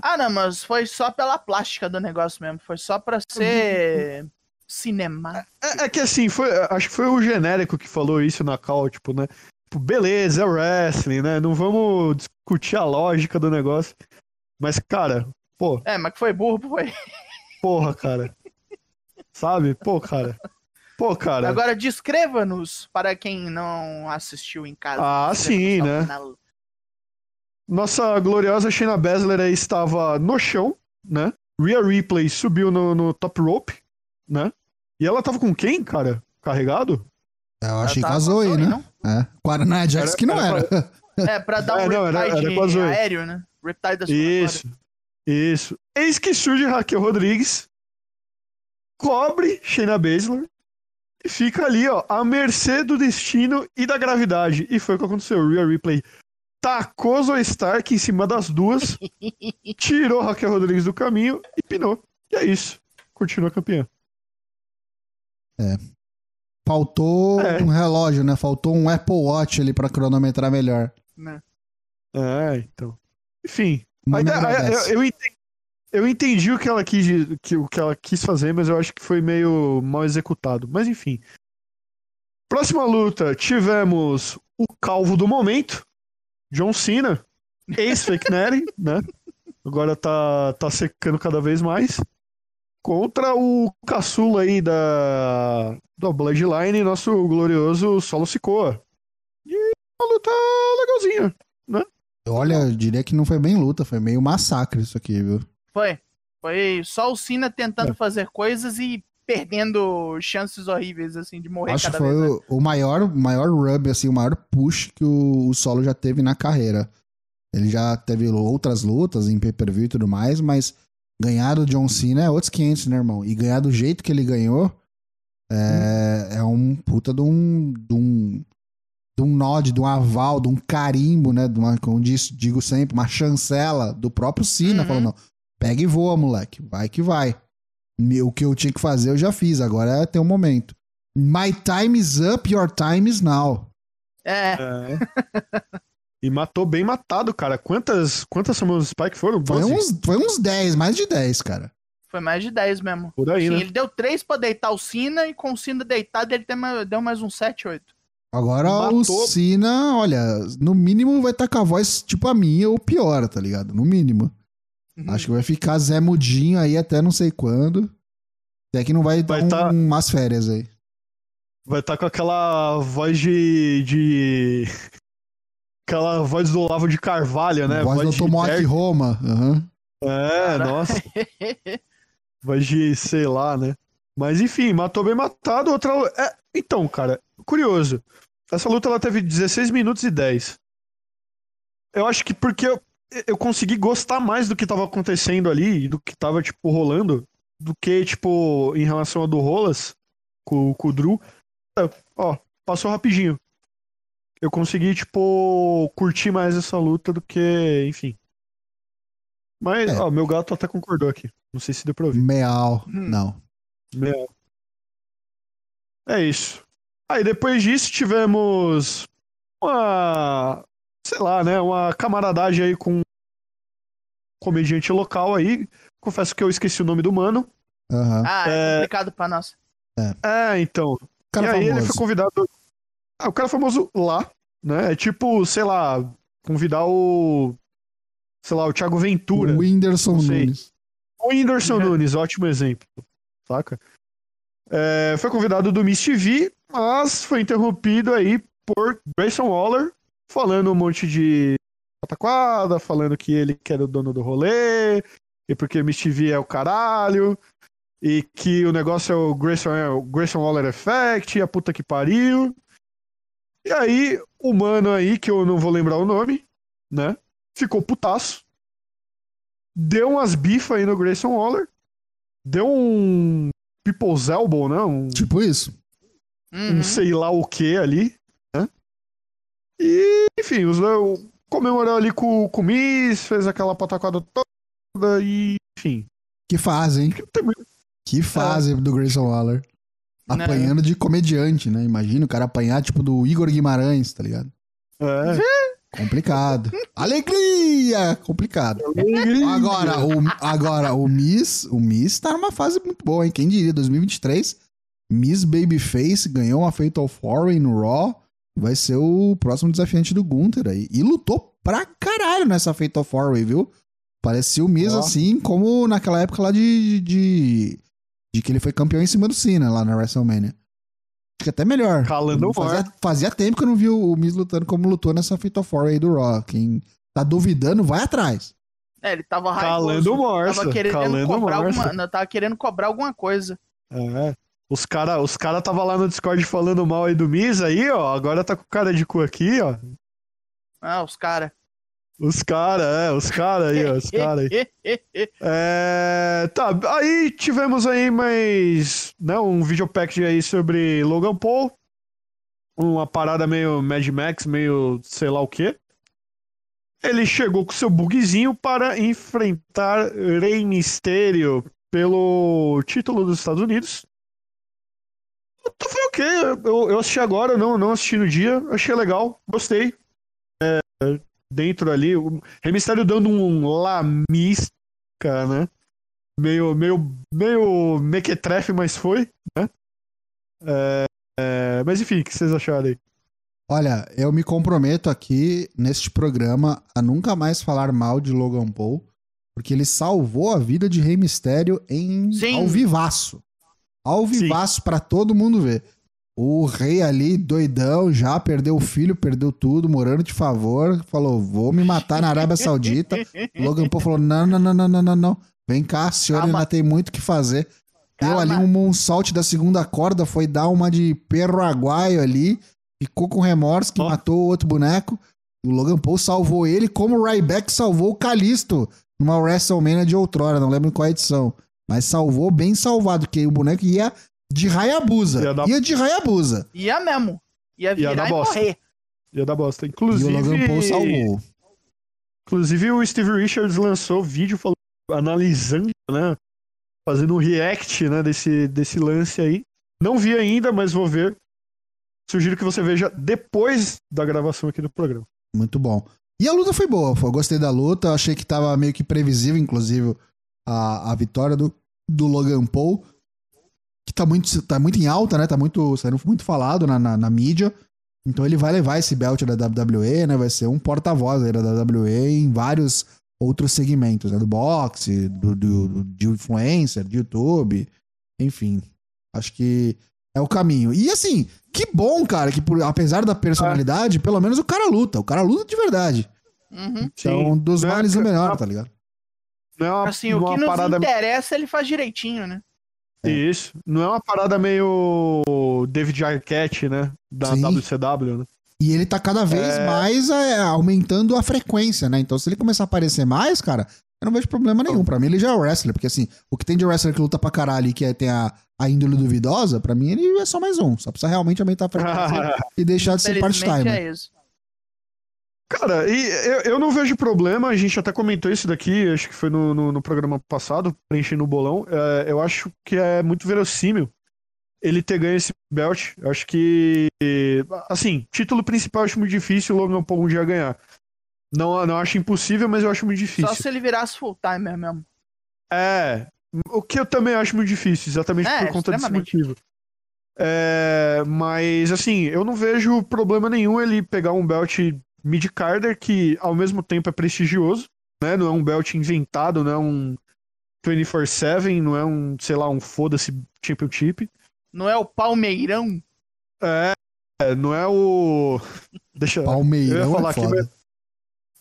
Ah, não, mas foi só pela plástica do negócio mesmo. Foi só pra ser cinema. É, é que assim, foi, acho que foi o genérico que falou isso na call, tipo, né? Tipo, beleza, é wrestling, né? Não vamos discutir a lógica do negócio. Mas, cara, pô, É, mas que foi burro, foi. porra, cara. Sabe? Pô, cara. Pô, cara. Agora descreva-nos para quem não assistiu em casa. Ah, sim, né? final. Nossa gloriosa Shayna Baszler aí estava no chão, né? Rhea Ripley subiu no, no top rope, né? E ela tava com quem, cara? Carregado? Eu achei que tava a Zoe, com a né? não? É. Com a Nia Jax Era- que não era era. É, pra dar É, um não, era- era aéreo, né? Riptide da Isso. Isso. Eis que surge Raquel Rodrigues, cobre Shayna Baszler e fica ali, ó, à mercê do destino e da gravidade. E foi o que aconteceu. Rhea Ripley tacou Zoe Stark em cima das duas, tirou Raquel Rodrigues do caminho e pinou. E é isso. Continua campeã. Faltou É. um relógio, né? Faltou um Apple Watch ali pra cronometrar melhor. Né? É, então. Enfim. Mas aí, agradece. eu, eu entendi, eu entendi o que ela quis que, o que ela quis fazer, mas eu acho que foi meio mal executado. Mas enfim. Próxima luta, tivemos o calvo do momento, John Cena, ex-Fake Nery, né? Agora tá, tá secando cada vez mais. Contra o caçula aí da, da Bloodline, nosso glorioso Solo Sikoa. E uma luta legalzinha. Olha, eu diria que não foi bem luta, foi meio massacre isso aqui, viu? Foi. Foi só o Cena É. tentando fazer coisas e perdendo chances horríveis, assim, de morrer Acho cada foi vez. né? o, maior, maior rub, assim, o maior push que o, o solo já teve na carreira. Ele já teve outras lutas em pay-per-view e tudo mais, mas ganhar do John Cena é outros 500, né, irmão? E ganhar do jeito que ele ganhou é, é um puta de um, de um de um nod, de um aval, de um carimbo, né? De uma, como diz- digo sempre, uma chancela do próprio Cena, Uhum. falando, não, pega e voa, moleque, vai que vai. O que eu tinha que fazer eu já fiz, agora é ter um momento. My time is up, your time is now. É, É. e matou bem matado, cara. Quantas, quantas Samuel Spike foram? Foi 12? uns, foi uns 10, mais de 10, cara. foi mais de 10 mesmo. Por aí, Sim, né? ele deu 3 pra deitar o Cena e com o Cena deitado ele deu mais um 7, 8. Agora Matou. o Cena, olha, no mínimo vai estar com a voz tipo a minha ou pior, tá ligado? No mínimo. Uhum. Acho que vai ficar Zé Mudinho aí até não sei quando. Até que não vai, Vai dar tá- um- umas férias aí. Vai estar com aquela voz de. de... Aquela voz do Olavo de Carvalho, né? voz do de Tomoaki. Roma. aham. É, nossa. Voz de, sei lá, né? Mas enfim, matou bem matado. Outra. É, então, cara, curioso. Essa luta ela teve 16 minutos e 10. Eu acho que porque eu, eu consegui gostar mais do que tava acontecendo ali, do que tava, tipo, rolando, do que, tipo, em relação a do Rolas, com, com o Drew. É, ó, passou rapidinho. Eu consegui, tipo, curtir mais essa luta do que, enfim. Mas, É. ó, meu gato até concordou aqui. Não sei se deu pra ouvir. Meal. Hum. Não. Meu. É isso. Aí depois disso tivemos uma, sei lá, né, uma camaradagem aí com um comediante local aí. Confesso que eu esqueci o nome do mano. Aham. Ah, é, É. complicado pra nós. É, então. Cara e aí ele famoso. foi convidado. Ah, o cara famoso lá, né? É tipo, sei lá, convidar o sei lá, o Thiago Ventura. O Whindersson. Nunes. O Whindersson É. Nunes, ótimo exemplo, saca? É, foi convidado do Miss TV, mas foi interrompido aí por Grayson Waller, falando um monte de pataquada, falando que ele que era o dono do rolê, e porque o Miss TV é o caralho, e que o negócio é o Grayson, é o Grayson Waller Effect, a puta que pariu. E aí, o mano aí, que eu não vou lembrar o nome, né? Ficou putaço deu umas bifas aí no Grayson Waller, deu um People's Elbow? Um, Tipo isso. Uhum. um sei lá o que ali, né? E, enfim, os, o- comemorou ali com, com o Miss, fez aquela pataquada toda e, enfim. Que fase, hein? Que fase do Grayson Waller. Né? Apanhando de comediante, né? Imagina o cara apanhar, tipo, do Igor Guimarães, tá ligado? É, Complicado. Alegria! Complicado. Agora, o, agora, o Miss, o Miss tá numa fase muito boa, hein? Quem diria, 2023, Miss Babyface ganhou uma Fatal 4 no Raw, vai ser o próximo desafiante do Gunther aí. E lutou pra caralho nessa Fatal 4 viu? Parecia o Miss Ó. assim, como naquela época lá de, de, de que ele foi campeão em cima do Cena, lá na WrestleMania. Acho que até melhor. Calando o fazia, mar. fazia tempo que eu não vi o Miz lutando como lutou nessa Fatal 4 aí do Raw. Quem tá duvidando, vai atrás. É, ele tava Calando raivoso. morsa, Tava querendo calando cobrar alguma, tava querendo cobrar alguma coisa. É. Os cara, os cara tava lá no Discord falando mal aí do Miz aí, ó. Agora tá com cara de cu aqui, ó. Ah, os caras. Os cara, é, os cara aí, ó. Os cara aí. É, tá, aí tivemos aí mais, né, um video package aí sobre Logan Paul, uma parada meio Mad Max, meio sei lá o que. Ele chegou com seu bugzinho para enfrentar Rey Mysterio pelo título dos Estados Unidos. Foi ok, eu, eu assisti agora, não, não assisti no dia, achei legal, gostei. É, dentro ali, o Rey Mysterio dando um lamisca, né? Meio, meio, meio mequetrefe, mas foi, né? É, é, mas enfim, o que vocês acharam aí? Olha, eu me comprometo aqui neste programa a nunca mais falar mal de Logan Paul, porque ele salvou a vida de Rei Mistério em Sim. ao vivaço. Ao vivaço pra todo mundo ver. O rei ali, doidão, já perdeu o filho, perdeu tudo, morando de favor, falou: vou me matar na Arábia Saudita. Logan Paul falou: não, não, não, não, não, não, não. Vem cá, senhor Calma. ainda tem muito o que fazer. Deu Calma. ali um monsalte da segunda corda, foi dar uma de perro aguaio ali, ficou com remorso que Ó. matou o outro boneco. O Logan Paul salvou ele, como o Ryback salvou o Calisto numa WrestleMania de outrora, não lembro em qual edição. Mas salvou bem salvado, porque o boneco ia de Hayabusa. Ia dar- Ia de Hayabusa. Ia mesmo. Ia virar dar e bosta. morrer. Ia dar bosta. E Inclusive, o Logan Paul salvou. inclusive o Steve Richards lançou vídeo falando, analisando, né? Fazendo um react, né, desse, desse lance aí. Não vi ainda, mas vou ver. Sugiro que você veja depois da gravação aqui do programa. Muito bom. E a luta foi boa, eu gostei da luta, eu achei que tava meio que previsível, inclusive, a, a vitória do, do Logan Paul, que tá muito, tá muito em alta, né? Tá muito, sendo muito falado na, na, na mídia. Então ele vai levar esse belt da WWE, né? Vai ser um porta-voz aí da WWE em vários outros segmentos, né? Do boxe, do, do, de influencer, de YouTube, enfim. Acho que é o caminho. E assim, que bom, cara, que por- apesar da personalidade, pelo menos o cara luta. O cara luta de verdade. Uhum. Então, dos Não é males o melhor, tá ligado? Não é uma, Assim, o uma que nos parada interessa, ele faz direitinho, né? Isso. Não é uma parada meio David Arquette, né? Da Sim. WCW, né? E ele tá cada vez É. mais é, aumentando a frequência, né? Então, se ele começar a aparecer mais, cara, eu não vejo problema nenhum. Pra mim, ele já é o wrestler. Porque, assim, o que tem de wrestler que luta pra caralho e que é- tem a, a índole duvidosa, pra mim, ele é só mais um. Só precisa realmente aumentar a frequência e deixar de ser part-time. é isso. Cara, e eu, eu não vejo problema, a gente até comentou isso daqui, acho que foi no, no, no programa passado, preenchendo o bolão. É, eu acho que é muito verossímil ele ter ganho esse belt. Eu acho que, assim, título principal eu acho muito difícil o Logan Paul um dia ganhar. Não, não acho impossível, mas eu acho muito difícil. Só se ele virasse full timer mesmo. É, o que eu também acho muito difícil, exatamente É, por conta desse motivo. É, mas, assim, eu não vejo problema nenhum ele pegar um belt mid-carder que, ao mesmo tempo, é prestigioso, né? Não é um belt inventado, não é um 24-7, não é um, sei lá, um foda-se championship. Não é o Palmeirão? É, não é o. Deixa eu. Palmeirão eu ia falar é aqui, foda. mas.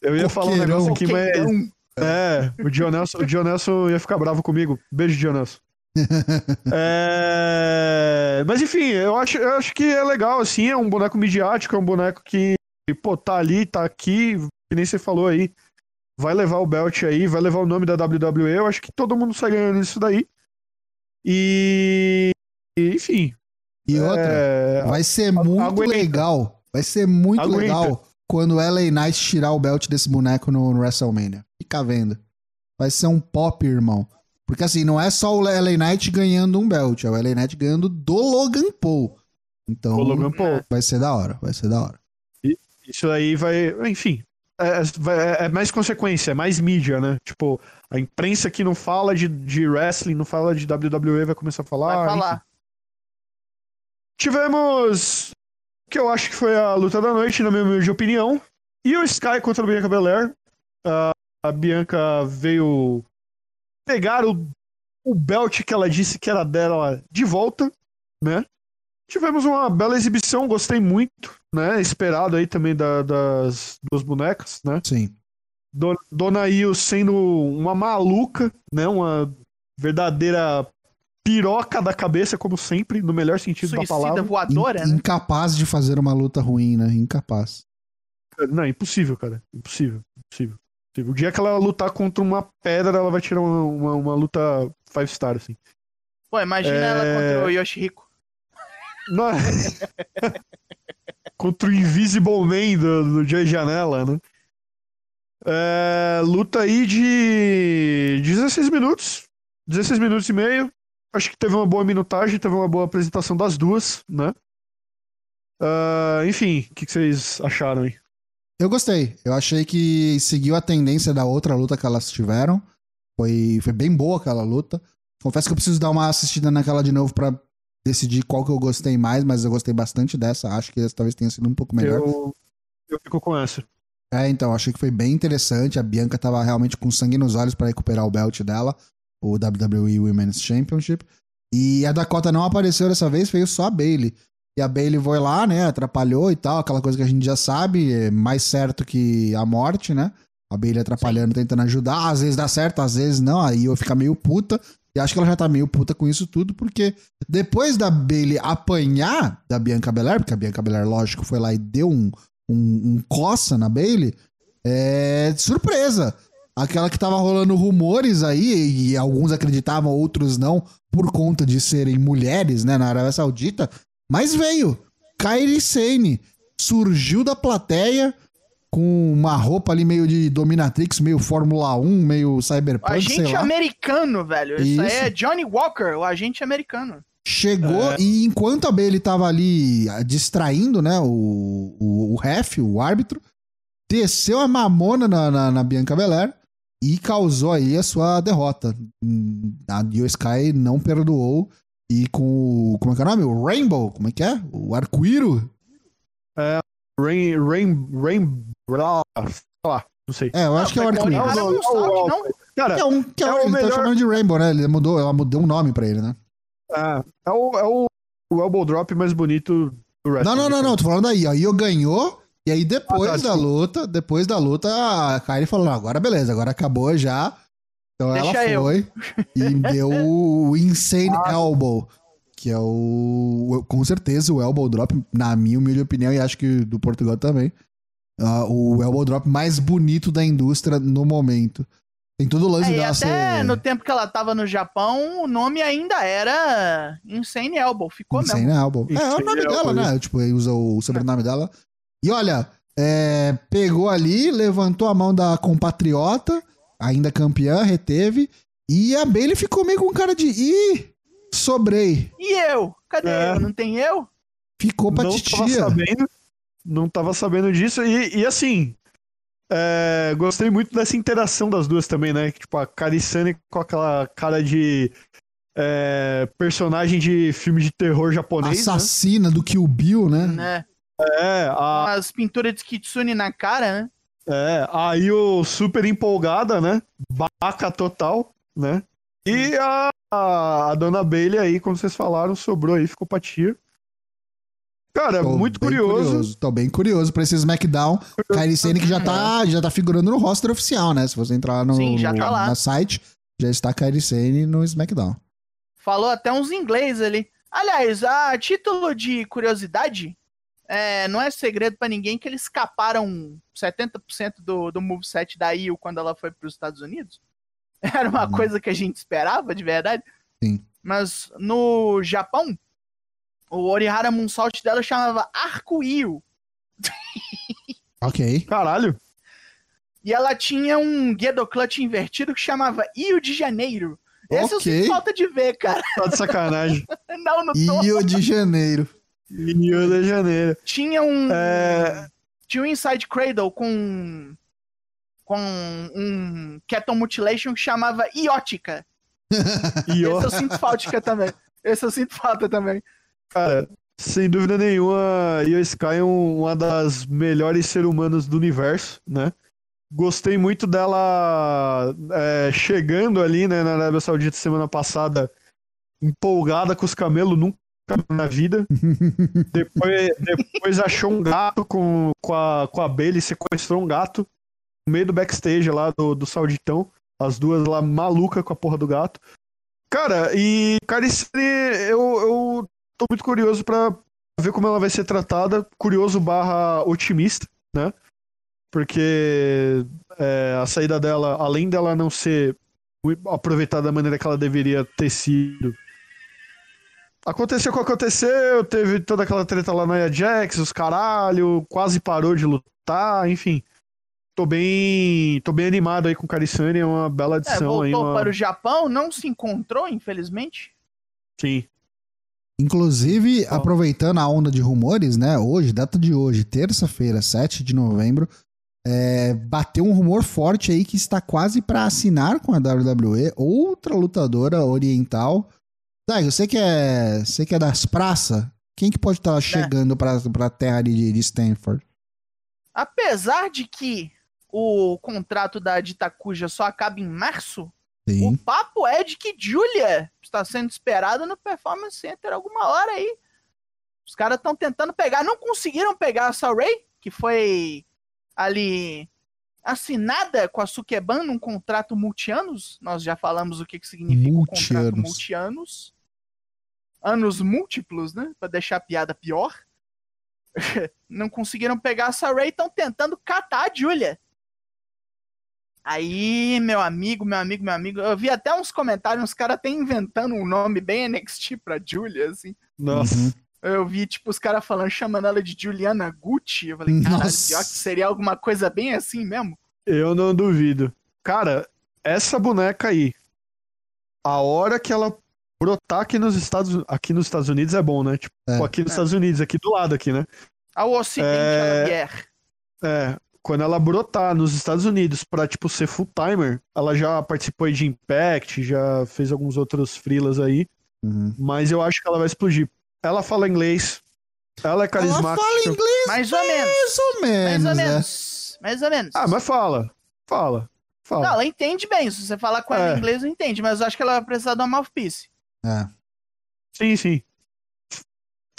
Eu ia falar um negócio aqui, mas. É, o Dionelson, o Dionelson ia ficar bravo comigo. Beijo, Dionelson. É, Mas enfim, eu acho, eu acho que é legal, assim, é um boneco midiático, é um boneco que, pô, tá ali, tá aqui, que nem você falou aí, vai levar o belt aí, vai levar o nome da WWE, eu acho que todo mundo sai ganhando nisso daí. E, e, enfim. E outra, é, vai ser muito aguenta. legal. Vai ser muito Aguenta. legal quando o LA Knight tirar o belt desse boneco no, no WrestleMania. Fica vendo. Vai ser um pop, irmão. Porque assim, não é só o LA Knight ganhando um belt, é o LA Knight ganhando do Logan Paul. Então, Logan Paul. vai ser da hora, vai ser da hora. Isso aí vai. Enfim. É, vai- é mais consequência, é mais mídia, né? Tipo, a imprensa que não fala de, de wrestling, não fala de WWE, vai começar a falar. Vai enfim. falar. Tivemos. Que eu acho que foi a luta da noite, na minha humilde opinião. E o Sky contra a Bianca Belair. A, a Bianca veio pegar o, o belt que ela disse que era dela de volta, né? Tivemos uma bela exibição, gostei muito, né? Esperado aí também da- das duas bonecas, né? Sim. Dona, Dona Io sendo uma maluca, né? Uma verdadeira piroca da cabeça, como sempre, no melhor sentido da Suicida palavra. voadora, In- né? Incapaz de fazer uma luta ruim, né? Incapaz. Não, impossível, cara. Impossível. Impossível. impossível. O dia que ela lutar contra uma pedra, ela vai tirar uma, uma, uma luta five star, assim. Pô, imagina É. ela contra o Yoshihiko. É- contra o Invisible Man do, do Janela, né? É, luta aí de 16 minutos. 16 minutos e meio. Acho que teve uma boa minutagem, teve uma boa apresentação das duas, né? Ah, enfim, o que, que vocês acharam aí? Eu gostei. Eu achei que seguiu a tendência da outra luta que elas tiveram. Foi, foi bem boa aquela luta. Confesso que eu preciso dar uma assistida naquela de novo pra decidir qual que eu gostei mais, mas eu gostei bastante dessa. Acho que essa talvez tenha sido um pouco melhor. Eu, eu fico com essa. É, então, achei que foi bem interessante. A Bianca tava realmente com sangue nos olhos pra recuperar o belt dela, o WWE Women's Championship. E a Dakota não apareceu dessa vez, veio só a Bailey. E a Bailey foi lá, né, atrapalhou e tal, aquela coisa que a gente já sabe, é mais certo que a morte, né? A Bailey atrapalhando, tentando ajudar, às vezes dá certo, às vezes não, aí eu ficar meio puta. E acho que ela já tá meio puta com isso tudo, porque depois da Bailey apanhar da Bianca Belair, porque a Bianca Belair, lógico, foi lá e deu um, um, um coça na Bailey, é surpresa. Aquela que tava rolando rumores aí, e alguns acreditavam, outros não, por conta de serem mulheres, né, na Arábia Saudita, mas veio. Kairi Sane surgiu da plateia com uma roupa ali meio de Dominatrix, meio Fórmula 1, meio Cyberpunk, sei agente lá. americano, velho. Isso, aí Isso. é Johnny Walker, o agente americano. Chegou É. e enquanto a Bailey tava ali ah, distraindo, né, o, o, o ref, o árbitro, desceu a mamona na, na, na Bianca Belair e causou aí a sua derrota. A Dio Sky não perdoou e com o, como é que é o nome? O Rainbow, como é que é? O arco-íro? Rain, Rain, Rain, sei lá, não sei. É, eu acho que é o cara Não, não, não. não. Cara, Que é um, que é É o ele tá melhor- chamando de Rainbow, né? Ele mudou, ela mudou um nome pra ele, né? é, é o, é o, o elbow drop mais bonito do wrestling. Não, não, não, não, tô falando aí. A Io ganhou, e aí depois Ah, tá, da desculpa. luta, depois da luta, a Kyrie falou: "Não, agora beleza, agora acabou já. Então Deixa ela eu. foi e deu o Insane Ah. Elbow, que é o. o- Com certeza o Elbow Drop, na minha humilde opinião, e acho que do Portugal também. Ah, o Elbow Drop mais bonito da indústria no momento. Tem todo o lance É, dela até ser. no tempo que ela tava no Japão, o nome ainda era Insane Elbow. Ficou Insane mesmo. Elbow. É, é o nome dela, né? Tipo, ele usa o sobrenome dela. E olha, é, pegou ali, levantou a mão da compatriota, ainda campeã, reteve. E a Bailey ficou meio com cara de. Ih, sobrei. E eu? Cadê É. eu? Não tem eu? Ficou pra não tava titia. sabendo, não tava sabendo disso. E, e assim, é, gostei muito dessa interação das duas também, né? Tipo, a Karissane com aquela cara de é, personagem de filme de terror japonês, né? Assassina do Kill Bill, né? Né? É, a, Umas pinturas de Kitsune na cara, né? É, aí o super empolgada, né? Baca total, né? E a, a, a dona Bailey aí, como vocês falaram, sobrou aí, ficou pra tia. Cara, Tô muito bem curioso. Tô bem curioso pra esse SmackDown. Kairi Sane que já tá, já tá figurando no roster oficial, né? Se você entrar no, Sim, já tá no- lá. na site, já está Kairi Sane no SmackDown. Falou até uns inglês ali. Aliás, a título de curiosidade, é, não é segredo pra ninguém que eles escaparam 70% do, do moveset da Io quando ela foi pros Estados Unidos. Era uma Uhum. coisa que a gente esperava, de verdade. Sim. Mas no Japão, o Orihara Moonsault dela chamava Arco-Io. Ok. Caralho. E ela tinha um Gedo Clutch invertido que chamava Io de Janeiro. Esse eu Ok. sinto falta de ver, cara. Tá de sacanagem. Não, não tô. Rio de Janeiro. Rio de Janeiro. Tinha um. É. Tinha um Inside Cradle com. Com um Keton Mutilation que chamava Iótica. Esse eu sinto falta também. Esse eu sinto falta também. Cara, sem dúvida nenhuma, Io Sky é um- uma das melhores seres humanos do universo, né? Gostei muito dela é, chegando ali, né, na Arábia Saudita semana passada, empolgada com os camelos, nunca na vida. Depois, depois achou um gato com, com, a, com a Bailey, sequestrou um gato no meio do backstage lá do, do Sauditão. As duas lá malucas com a porra do gato. Cara, e Caricine, eu, eu tô muito curioso pra ver como ela vai ser tratada. Curioso barra otimista, né? Porque é, a saída dela, além dela não ser aproveitada da maneira que ela deveria ter sido. Aconteceu o que aconteceu, teve toda aquela treta lá na Ajax, os caralho, quase parou de lutar, enfim. Tô bem, tô bem animado aí com o Carissani, é uma bela É, adição voltou aí. Uma... para o Japão, não se encontrou, infelizmente. Sim. Inclusive, aproveitando a onda de rumores, né? Hoje, data de hoje, terça-feira, 7 de novembro, é, bateu um rumor forte aí que está quase para assinar com a WWE outra lutadora oriental. Dai, você que é, você que é das praças, quem que pode estar chegando para a terra de, de Stanford? Apesar de que o contrato da Ditacuja só acaba em março, o Sim. papo é de que Julia está sendo esperada no Performance Center alguma hora aí. Os caras estão tentando pegar, não conseguiram pegar a Saray, que foi ali assinada com a Sukeban num contrato multianos. Nós já falamos o que, que significa o contrato Multianos. multianos. Anos múltiplos, né? Pra deixar a piada pior. não conseguiram pegar a Saray, estão tentando catar a Julia. Aí, meu amigo, meu amigo, meu amigo, eu vi até uns comentários, uns caras até inventando um nome bem NXT pra Julia, assim. Nossa. Uhum. Eu vi, tipo, os caras falando, chamando ela de Juliana Gucci. Eu falei, cara, pior que seria alguma coisa bem assim mesmo. Eu não duvido. Cara, essa boneca aí, a hora que ela brotar aqui nos Estados, aqui nos Estados Unidos é bom, né? Tipo, É. aqui nos É. Estados Unidos, aqui do lado aqui, né? Ao Ocidente É. ela vier. É, quando ela brotar nos Estados Unidos pra, tipo, ser full-timer, ela já participou aí de Impact, já fez alguns outros freelas aí, Uhum. mas eu acho que ela vai explodir. Ela fala inglês, ela é Ela carismática. fala inglês Mais ou menos. mais ou Mais menos, ou né? menos. Mais ou menos. Ah, mas fala, fala, fala. Não, ela entende bem. Se você falar com ela É. em inglês, não entende. Mas eu acho que ela vai precisar de uma mouthpiece. É. Sim, sim.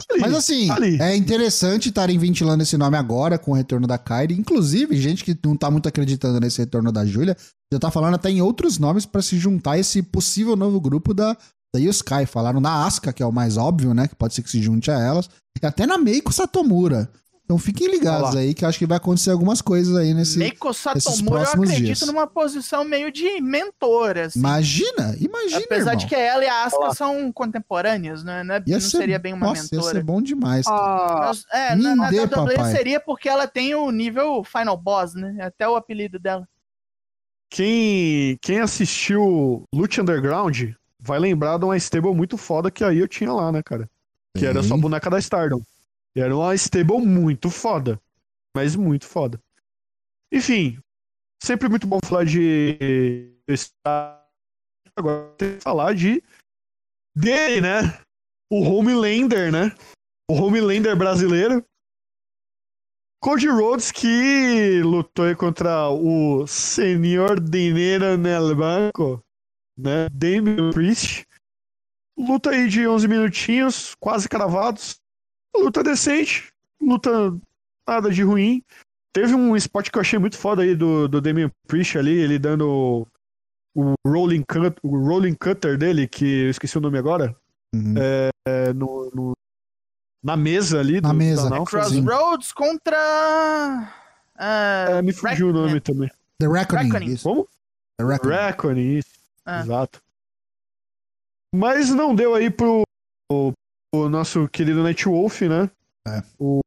Tá ali, Mas assim, tá é interessante estarem ventilando esse nome agora com o retorno da Kyrie. Inclusive, gente que não tá muito acreditando nesse retorno da Júlia, já tá falando até em outros nomes pra se juntar a esse possível novo grupo da, da Yoskai. Falaram na Asuka, que é o mais óbvio, né? Que pode ser que se junte a elas. E até na Meiko Satomura. Então fiquem ligados aí, que eu acho que vai acontecer algumas coisas aí nesse. Meiko Satomura, eu acredito dias. numa posição meio de mentora, assim. Imagina, imagina. Apesar irmão. de que ela e a Asuka Olá. são contemporâneas, né? Não, é- Ia não ser- seria bem uma Nossa, ia mentora. ser bom demais. cara. Ah, Mas, é, na, na dê, WWE papai. seria porque ela tem o nível Final Boss, né? Até o apelido dela. quem, quem assistiu Lute Underground vai lembrar de uma stable muito foda que aí eu tinha lá, né, cara? Que era Sim. só a boneca da Stardom. E era uma stable muito foda. Mas muito foda. Enfim, sempre muito bom falar de. Agora tem que falar de. Dele, né? O Homelander, né? O Homelander brasileiro. Cody Rhodes que lutou contra o Senhor Dinheiro nel Banco, né? Damian Priest. Luta aí de 11 minutinhos, quase cravados. Luta decente, luta nada de ruim. Teve um spot que eu achei muito foda aí do, do Damian Priest ali, ele dando o rolling, cut, o rolling cutter dele, que eu esqueci o nome agora, Uhum. é, no, no- na mesa ali. Na do, mesa. Announcer. Crossroads contra. ah, É, me fugiu o nome também. The Reckoning. Reckoning. Isso. Como? The Reckoning. Reckoning, isso. Ah. Exato. Mas não deu aí pro, o nosso querido Nightwolf, né? É. O,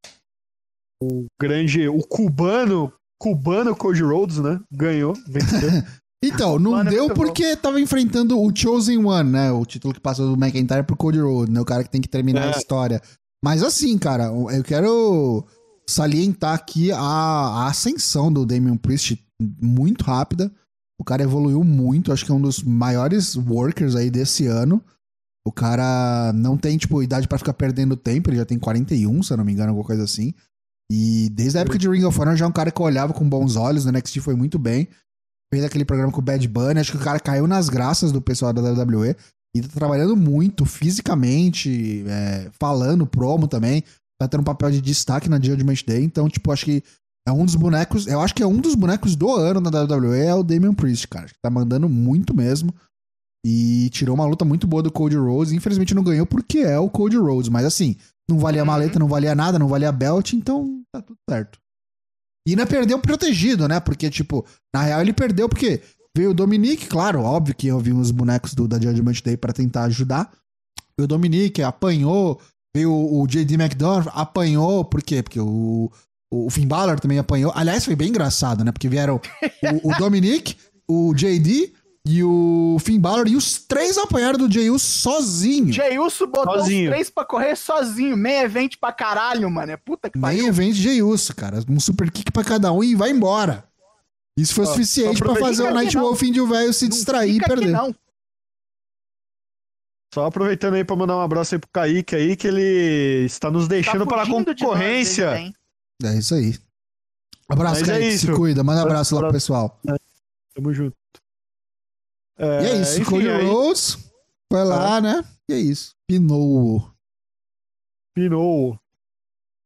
o grande, o cubano, cubano Cody Rhodes, né? Ganhou, venceu. Então, não Mano, é deu muito bom. porque tava enfrentando o Chosen One, né? O título que passou do McIntyre pro Cody Rhodes, né? O cara que tem que terminar É. a história. Mas assim, cara, eu quero salientar aqui a, a ascensão do Damian Priest muito rápida. O cara evoluiu muito, acho que é um dos maiores workers aí desse ano. O cara não tem, tipo, idade pra ficar perdendo tempo, ele já tem 41, se eu não me engano, alguma coisa assim. E desde a época de Ring of Honor já é um cara que eu olhava com bons olhos, no NXT foi muito bem. Fez aquele programa com o Bad Bunny, acho que o cara caiu nas graças do pessoal da WWE. E tá trabalhando muito fisicamente, é, falando promo também. Tá tendo um papel de destaque na Judgment Day. Então, tipo, acho que é um dos bonecos. Eu acho que é um dos bonecos do ano na WWE é o Damian Priest, cara. Acho que tá mandando muito mesmo. E tirou uma luta muito boa do Cody Rhodes. Infelizmente não ganhou porque é o Cody Rhodes. Mas assim, não valia Uhum. maleta, não valia nada, não valia belt, então tá tudo certo. E ainda perdeu protegido, né? Porque, tipo, na real ele perdeu porque veio o Dominique, claro, óbvio que eu vi uns bonecos do, da Judgment Day pra tentar ajudar. Veio o Dominique, apanhou. Veio o, o JD McDonough, apanhou. Por quê? Porque o, o Finn Balor também apanhou. Aliás, foi bem engraçado, né? Porque vieram o, o Dominique, o JD e o Finn Balor. E os três apanharam do Jey Uso sozinho. Jey Uso botou Sozinho. os três pra correr sozinho. Meio evento pra caralho, mano. É puta que pariu. evento de Jey Uso, cara. Um super kick pra cada um e vai embora. Isso foi Ó, suficiente aproveita fazer o Night. Wolf Índio velho se Não distrair e perder. não. Só aproveitando aí pra mandar um abraço aí pro Kaique aí, que ele está nos deixando Tá para a de nós, concorrência. tem. É isso aí. Abraço, Mas é Kaique. Se isso. cuida. Manda abraço lá pro Abraço. pessoal. Tamo junto. E é isso. enfim, Cody aí, Rhodes foi lá, né? E é isso. Pinou. Pinou.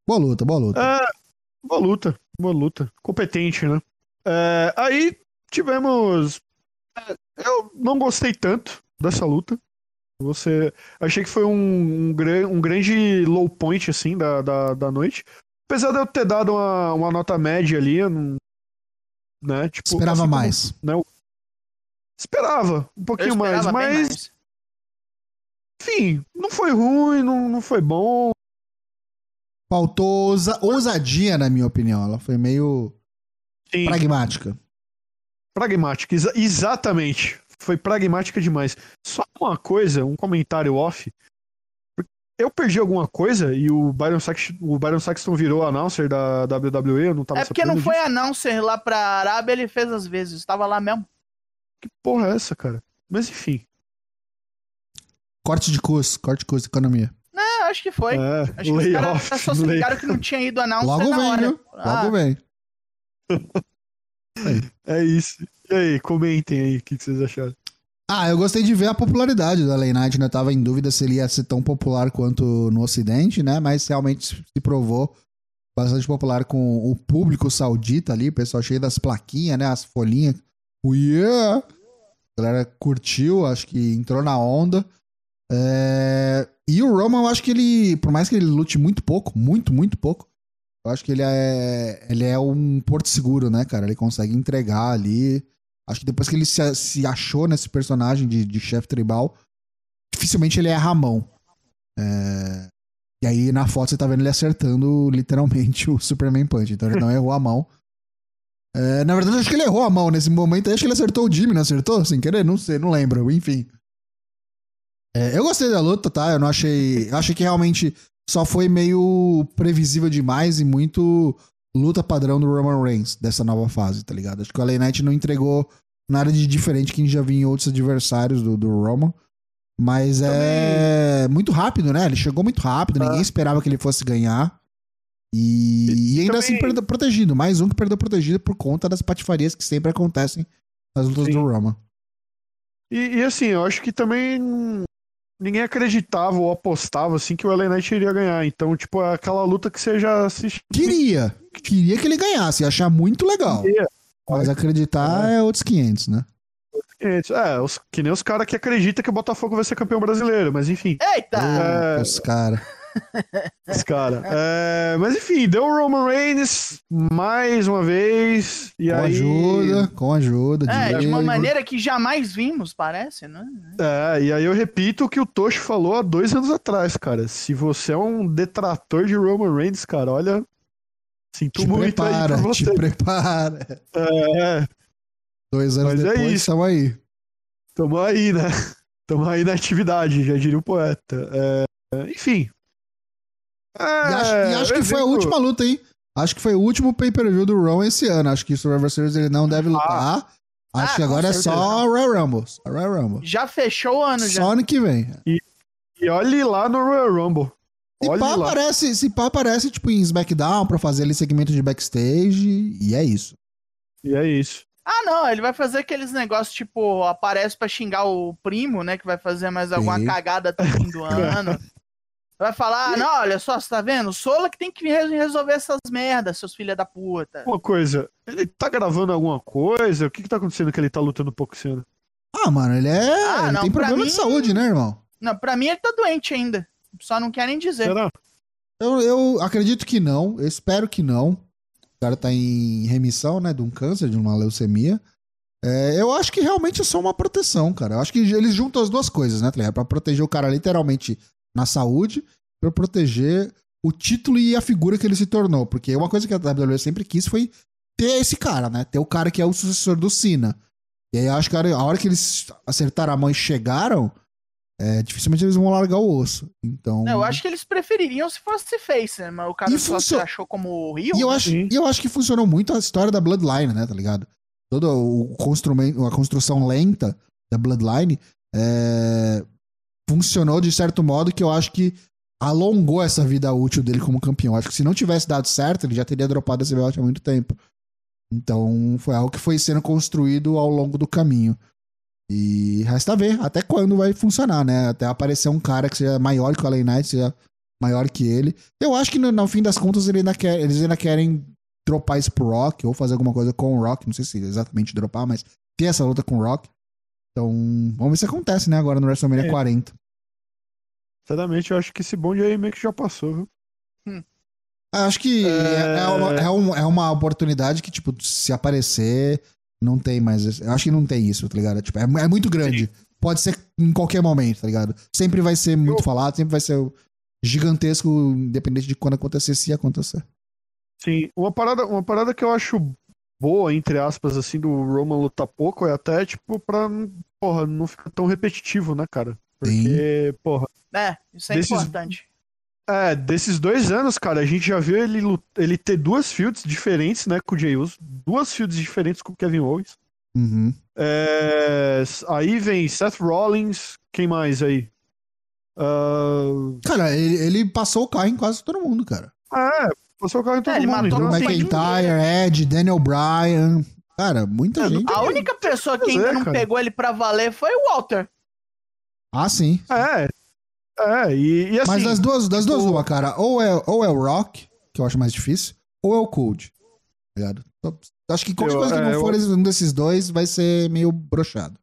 Boa luta, boa luta. É, boa luta, boa luta. Competente, né? É, aí tivemos. é, Eu não gostei tanto dessa luta. Você. Achei que foi um, um, um grande low point, assim, da, da, da noite. Apesar de eu ter dado uma, uma nota média ali, eu não. Né? Tipo, Esperava assim como- mais. Esperava, um Eu pouquinho mais, esperava mas. mais. Enfim, não foi ruim, não, não foi bom. Faltou ousa- ousadia, na minha opinião. Ela foi meio Sim, pragmática. pragmática, exa- exatamente. Foi pragmática demais. Só uma coisa, um comentário off. Eu perdi alguma coisa e o Byron, Sax, o Byron Saxton virou announcer da WWE, eu não tava É porque não sabendo foi disso. announcer lá pra Arábia, ele fez às vezes. Tava lá mesmo. Que porra é essa, cara? Mas enfim. Corte de custo, corte de custo, economia. É, acho que foi. É, Acho que os layoff. caras só se ligaram que não tinha ido announcer Logo vem, hora. viu? Ah, Logo vem. É isso. E aí, comentem aí o que, que vocês acharam. Ah, eu gostei de ver a popularidade da Lay Knight, né? Eu tava em dúvida se ele ia ser tão popular quanto no Ocidente, né? Mas realmente se provou bastante popular com o público saudita ali, o pessoal cheio das plaquinhas, né? As folhinhas. Yeah! A galera curtiu, acho que entrou na onda. É, E o Roman, eu acho que ele, por mais que ele lute muito pouco, muito, muito pouco, eu acho que ele é, ele é um porto seguro, né, cara? Ele consegue entregar ali. Acho que depois que ele se, se achou nesse personagem de, de chefe tribal, dificilmente ele erra a mão. É, E aí na foto você tá vendo ele acertando literalmente o Superman Punch. Então ele não errou a mão. É, na verdade, acho que ele errou a mão nesse momento. Acho que ele acertou o Jimmy, não acertou? Sem querer? Não sei, não lembro. Enfim. É, eu gostei da luta, tá? Eu não achei. Eu achei que realmente só foi meio previsível demais e muito luta padrão do Roman Reigns dessa nova fase, tá ligado? Acho que o LA Knight não entregou nada de diferente que a gente já viu em outros adversários do, do Roman. Mas é muito rápido, né? Ele chegou muito rápido, ninguém esperava que ele fosse ganhar. E, e ainda também- assim perdeu protegido. Mais um que perdeu protegido por conta das patifarias que sempre acontecem nas lutas Sim. do Roman. E, e, assim, eu acho que também ninguém acreditava ou apostava assim que o LA Knight iria ganhar. Então, tipo, é aquela luta que você já assiste. Queria. Queria que ele ganhasse. Ia achar muito legal. Queria. Mas acreditar é outros 500, né? É, os, que nem os caras que acreditam que o Botafogo vai ser campeão brasileiro, mas enfim. Eita! É. Os caras. Os cara. É, mas enfim, deu o Roman Reigns mais uma vez. E Com aí. ajuda, com ajuda. É, de uma maneira que jamais vimos, parece, né? É, e aí eu repito o que o Toshi falou há dois anos atrás, cara. Se você é um detrator de Roman Reigns, cara, olha. Sinto Te muito prepara, aí te você. prepara. É, Dois anos Mas é depois, isso. estamos aí. tamo aí, né? Tamo aí na atividade, já diria o poeta. É, enfim. É, E acho, e acho que foi a última luta, hein? Acho que foi o último pay-per-view do Raw esse ano. Acho que o Survivor Series ele não deve lutar. Acho Ah, que agora é só Royal Rumble. Só Royal Rumble. Já fechou o ano, já. Só ano que vem. E olhe lá no Royal Rumble. Se Olhe pá, lá. aparece, se pá aparece, tipo, em SmackDown pra fazer ali segmento de backstage. E é isso. E é isso. Ah, não, ele vai fazer aqueles negócios, tipo, aparece pra xingar o primo, né? Que vai fazer mais alguma Sim. cagada até o fim do ano. Vai falar, não, olha só, você tá vendo? O Sola que tem que re- resolver essas merdas, seus filha da puta. Uma coisa, ele tá gravando alguma coisa? O que que tá acontecendo que ele tá lutando um pouco ano? Ah, mano, ele é. Ah, ele não, tem problema mim- de saúde, né, irmão? Não, pra mim ele tá doente ainda. Só não querem dizer. Será? Eu, eu acredito que não. Eu espero que não. O cara tá em remissão, né? De um câncer, de uma leucemia. É, eu acho que realmente é só uma proteção, cara. Eu acho que eles juntam as duas coisas, né, tá ligado? Pra proteger o cara literalmente na saúde, pra proteger o título e a figura que ele se tornou. Porque uma coisa que a WWE sempre quis foi ter esse cara, né? Ter o cara que é o sucessor do Cena. E aí eu acho que a hora- que eles acertaram a mão e chegaram, é, dificilmente eles vão largar o osso. Então. Não, eu acho que eles prefeririam se fosse Face, né? Mas o cara só se funcio- achou como Rio. E eu, acho, e eu acho que funcionou muito a história da Bloodline, né, tá ligado? Toda o construmento, a construção lenta da Bloodline é, funcionou de certo modo que eu acho que alongou essa vida útil dele como campeão. Acho que se não tivesse dado certo, ele já teria dropado esse belt há muito tempo. Então foi algo que foi sendo construído ao longo do caminho. E resta ver até quando vai funcionar, né? Até aparecer um cara que seja maior que o LA Knight, seja maior que ele. Eu acho que no, no fim das contas ele ainda quer- eles ainda querem dropar isso pro Rock ou fazer alguma coisa com o Rock. Não sei se exatamente dropar, mas ter essa luta com o Rock. Então, vamos ver se acontece, né? Agora no WrestleMania É. 40. Sinceramente, eu acho que esse bonde aí meio que já passou, viu? Acho que é, É. é uma, é um- é uma oportunidade que, tipo, se aparecer, não tem mais. Eu acho que não tem isso, tá ligado? Tipo, é, é muito grande. Pode ser em qualquer momento, tá ligado? Sempre vai ser muito Eu- falado, sempre vai ser gigantesco, independente de quando acontecer, se acontecer. Sim, uma parada, uma parada que eu acho boa, entre aspas, assim, do Roman lutar pouco é até, tipo, pra, porra, não ficar tão repetitivo, né, cara? Porque, porra, É, isso é Desses- importante. é, desses dois anos, cara, a gente já viu ele, ele ter duas fields diferentes, né, com o Jey Uso, duas fields diferentes com o Kevin Owens. Uhum. É, aí vem Seth Rollins, quem mais aí? Ah, Cara, ele, ele passou o carro em quase todo mundo, cara. é, passou o carro em todo É, ele mundo. matou Então, assim, foi McIntyre, Ed, Daniel Bryan. Cara, muita É, gente. A única pessoa que ainda é, não cara. pegou ele pra valer foi o Walter. Ah, sim. é, é, e, e assim... Mas das duas, das duas, tipo- uma, cara. Ou é, ou é o Rock, que eu acho mais difícil, ou é o Cold. Tá ligado? Então, Acho que qualquer Eu- coisa que é, não eu- for um desses dois vai ser meio broxado.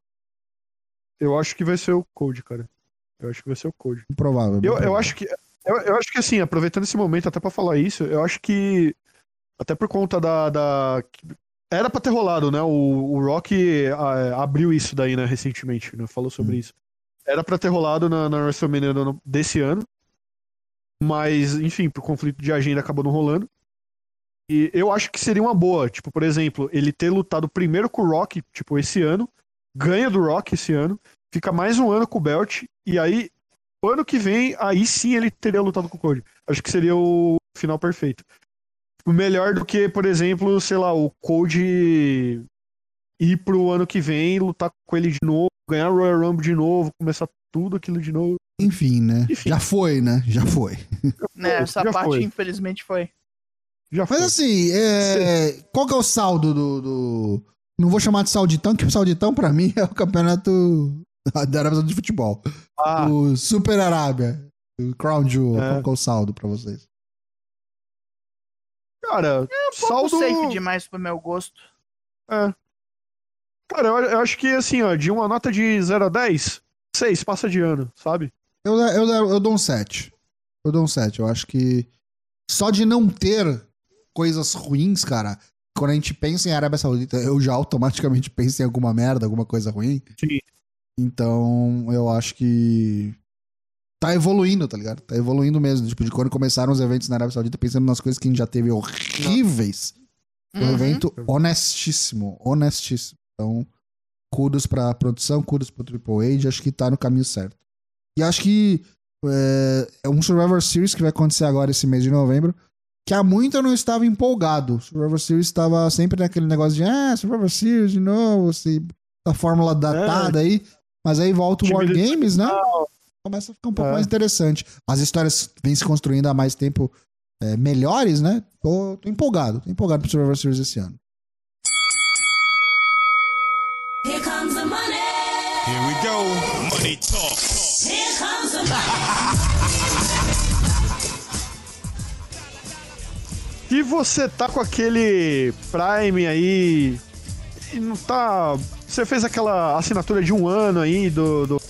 Eu acho que vai ser o Code, cara. Eu acho que vai ser o Code. Improvável. Eu, eu acho que. Eu, eu acho que assim, aproveitando esse momento até pra falar isso, eu acho que. Até por conta da. da- era pra ter rolado, né? O, o Rock ah, abriu isso daí, né, recentemente, né? Falou sobre Hum. isso. Era pra ter rolado na, na WrestleMania desse ano. Mas, enfim, por conflito de agenda acabou não rolando. E eu acho que seria uma boa, tipo, por exemplo, ele ter lutado primeiro com o Rock, tipo, esse ano, ganha do Rock esse ano, fica mais um ano com o Belt, e aí, ano que vem, aí sim ele teria lutado com o Cody. Acho que seria o final perfeito. Melhor do que, por exemplo, sei lá, o Cody ir pro ano que vem, lutar com ele de novo, ganhar o Royal Rumble de novo, começar tudo aquilo de novo. Enfim, né? Enfim. Já foi, né? Já foi. Né, essa já parte, foi. infelizmente, foi. Já foi. Mas assim, é, qual que é o saldo do, do- Não vou chamar de sauditão, que o sauditão pra mim é o campeonato da Arábia Saudita de futebol. Ah, O Super Arábia. O Crown Jewel. É. Qual que é o saldo pra vocês? cara, Um pouco saldo. safe demais pro meu gosto. É. Cara, eu, eu acho que assim, ó, de uma nota de 0 a 10, 6 passa de ano, sabe? Eu, eu, eu dou um 7. Eu dou um 7. Eu acho que só de não ter coisas ruins, cara. Quando a gente pensa em Arábia Saudita, eu já automaticamente penso em alguma merda, alguma coisa ruim. Sim. Então, eu acho que tá evoluindo, tá ligado? Tá evoluindo mesmo. Tipo, de quando começaram os eventos na Arábia Saudita, pensando nas coisas que a gente já teve horríveis. Foi um Uhum. evento honestíssimo, honestíssimo. Então, kudos pra produção, kudos pro Triple H, acho que tá no caminho certo. E acho que é, é um Survivor Series que vai acontecer agora esse mês de novembro, que há muito eu não estava empolgado. Survivor Series estava sempre naquele negócio de, ah, Survivor Series de novo, assim, a fórmula datada aí. Mas aí volta o War Games, né? Começa a ficar um pouco É. mais interessante. As histórias vêm se construindo há mais tempo é, melhores, né? Tô, tô empolgado, tô empolgado pro Survivor Series esse ano. Here comes the. E você tá com aquele Prime aí e não tá. Você fez aquela assinatura de um ano aí do, do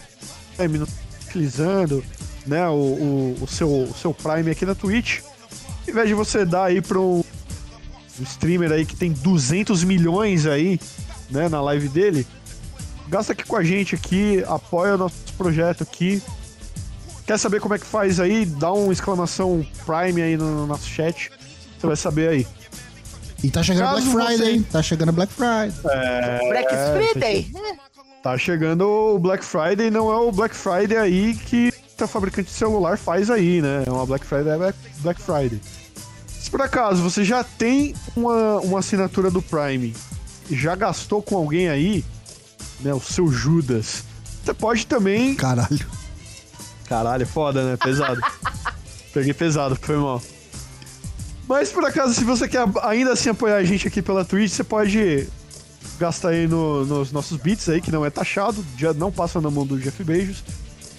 Prime, tá utilizando, né? O, o, o seu, o seu Prime aqui na Twitch. Ao invés de você dar aí pra um, um streamer aí que tem 200 milhões aí, né, na live dele, gasta aqui com a gente aqui, apoia o nosso projeto aqui. Quer saber como é que faz aí? Dá uma exclamação Prime aí no, no nosso chat. Você vai saber aí. E tá chegando Caso Black Friday, você- tá chegando Black Friday. Black Friday. Tá chegando o Black Friday, não é o Black Friday aí que a fabricante de celular faz aí, né? É uma Black Friday, é Black- Friday. Se por acaso você já tem uma, uma assinatura do Prime e já gastou com alguém aí, né? O seu Judas, você pode também. Caralho. Caralho, foda, né? Pesado. Peguei pesado, foi mal. Mas por acaso, se você quer ainda assim apoiar a gente aqui pela Twitch, você pode gastar aí no- nos nossos bits aí, que não é taxado, já não passa na mão do Jeff Beijos.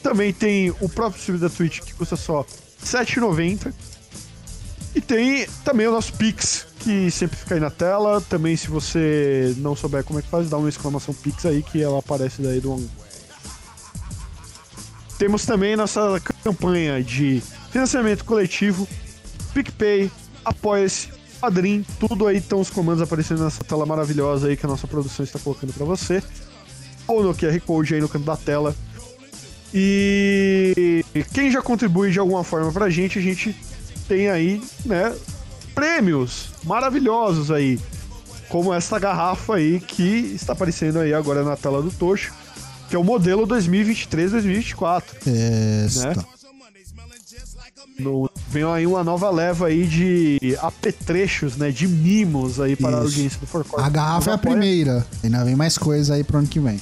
Também tem o próprio sub da Twitch, que custa só R$ 7,90. E tem também o nosso Pix, que sempre fica aí na tela. Também, se você não souber como é que faz, dá uma exclamação Pix aí, que ela aparece daí do temos também nossa campanha de financiamento coletivo, PicPay, Apoia-se, Padrim, tudo aí estão os comandos aparecendo nessa tela maravilhosa aí que a nossa produção está colocando para você. Ou no QR Code aí no canto da tela. E quem já contribui de alguma forma pra gente, a gente tem aí, né, prêmios maravilhosos aí. Como essa garrafa aí que está aparecendo aí agora na tela do Tocho, que é o modelo 2023-2024. Esta. No- vem aí uma nova leva aí de apetrechos, né? De mimos aí para a Isso. audiência do Forcore. A garrafa é a primeira. Ainda vem mais coisa aí pro ano que vem.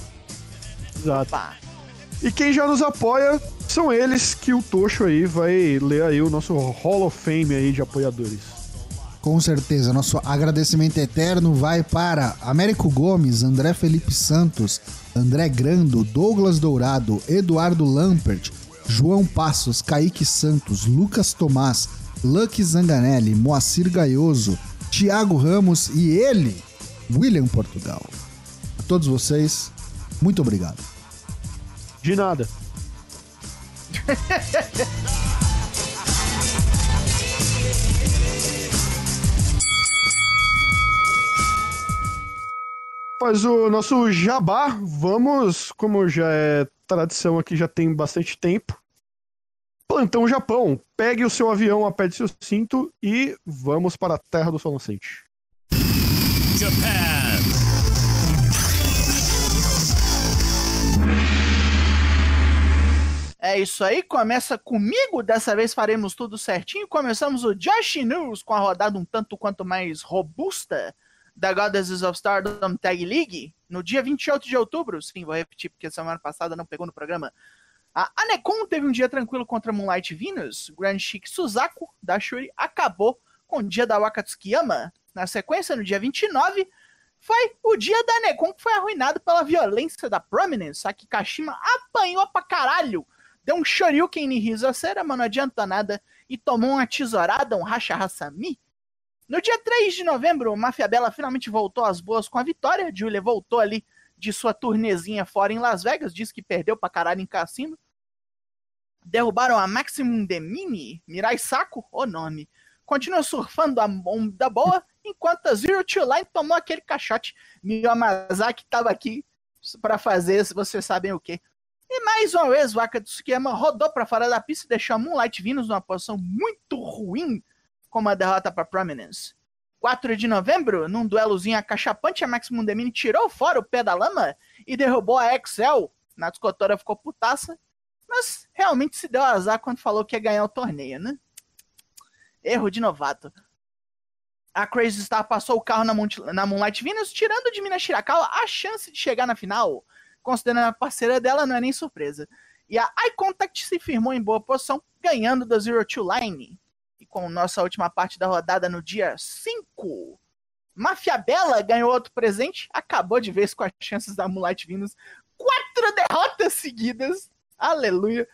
Exato. Opa. E quem já nos apoia são eles que o Tocho aí vai ler aí o nosso Hall of Fame aí de apoiadores. Com certeza, nosso agradecimento eterno vai para Américo Gomes, André Felipe Santos, André Grando, Douglas Dourado, Eduardo Lampert, João Passos, Kaique Santos, Lucas Tomás, Lucky Zanganelli, Moacir Gaioso, Thiago Ramos e ele, William Portugal. A todos vocês, muito obrigado. De nada. Faz o nosso jabá. Vamos, como já é tradição aqui, já tem bastante tempo. Plantão Japão. Pegue o seu avião, aperte seu cinto e vamos para a Terra do Sol Nascente. É isso aí, começa comigo. Dessa vez faremos tudo certinho. Começamos o Josh News com a rodada um tanto quanto mais robusta da Goddesses of Stardom Tag League no dia 28 de outubro. Sim, vou repetir porque semana passada não pegou no programa. A Anekon teve um dia tranquilo contra Moonlight Venus. Grand Chic Suzaku da Shuri acabou com o dia da Wakatsukiyama. Na sequência, no dia 29, foi o dia da Nekon, que foi arruinado pela violência da Prominence. A Kikashima apanhou pra caralho. Deu um shoryuken em Risasera, mas não adianta nada. E tomou uma tesourada, um Racha Hasami. No dia 3 de novembro, Mafia Bella finalmente voltou às boas com a vitória. Julia voltou ali de sua turnezinha fora em Las Vegas, disse que perdeu pra caralho em cassino. Derrubaram a Maximum Demini, Mirai Saco, o nome. Continua surfando a onda boa, enquanto a Zero Two Line tomou aquele caixote. Mio Amazaki tava aqui pra fazer, se vocês sabem o quê. E mais uma vez, o Akatsuki-yama rodou pra fora da pista e deixou a Moonlight Venus numa posição muito ruim com uma derrota para Prominence. 4 de novembro, num duelozinho acachapante, a Maximum Demini tirou fora o pé da lama e derrubou a Excel. Na discotora ficou putaça, mas realmente se deu azar quando falou que ia ganhar o torneio, né? Erro de novato. A Crazy Star passou o carro na, na Moonlight Venus, tirando de Minas Shirakawa a chance de chegar na final. Considerando a parceira dela, não é nem surpresa. E a Eye Contact se firmou em boa posição, ganhando da Zero Two Line. Com nossa última parte da rodada no dia 5. Mafia Bella ganhou outro presente, acabou de vez com as chances da Moonlight Venus. Quatro derrotas seguidas. Aleluia.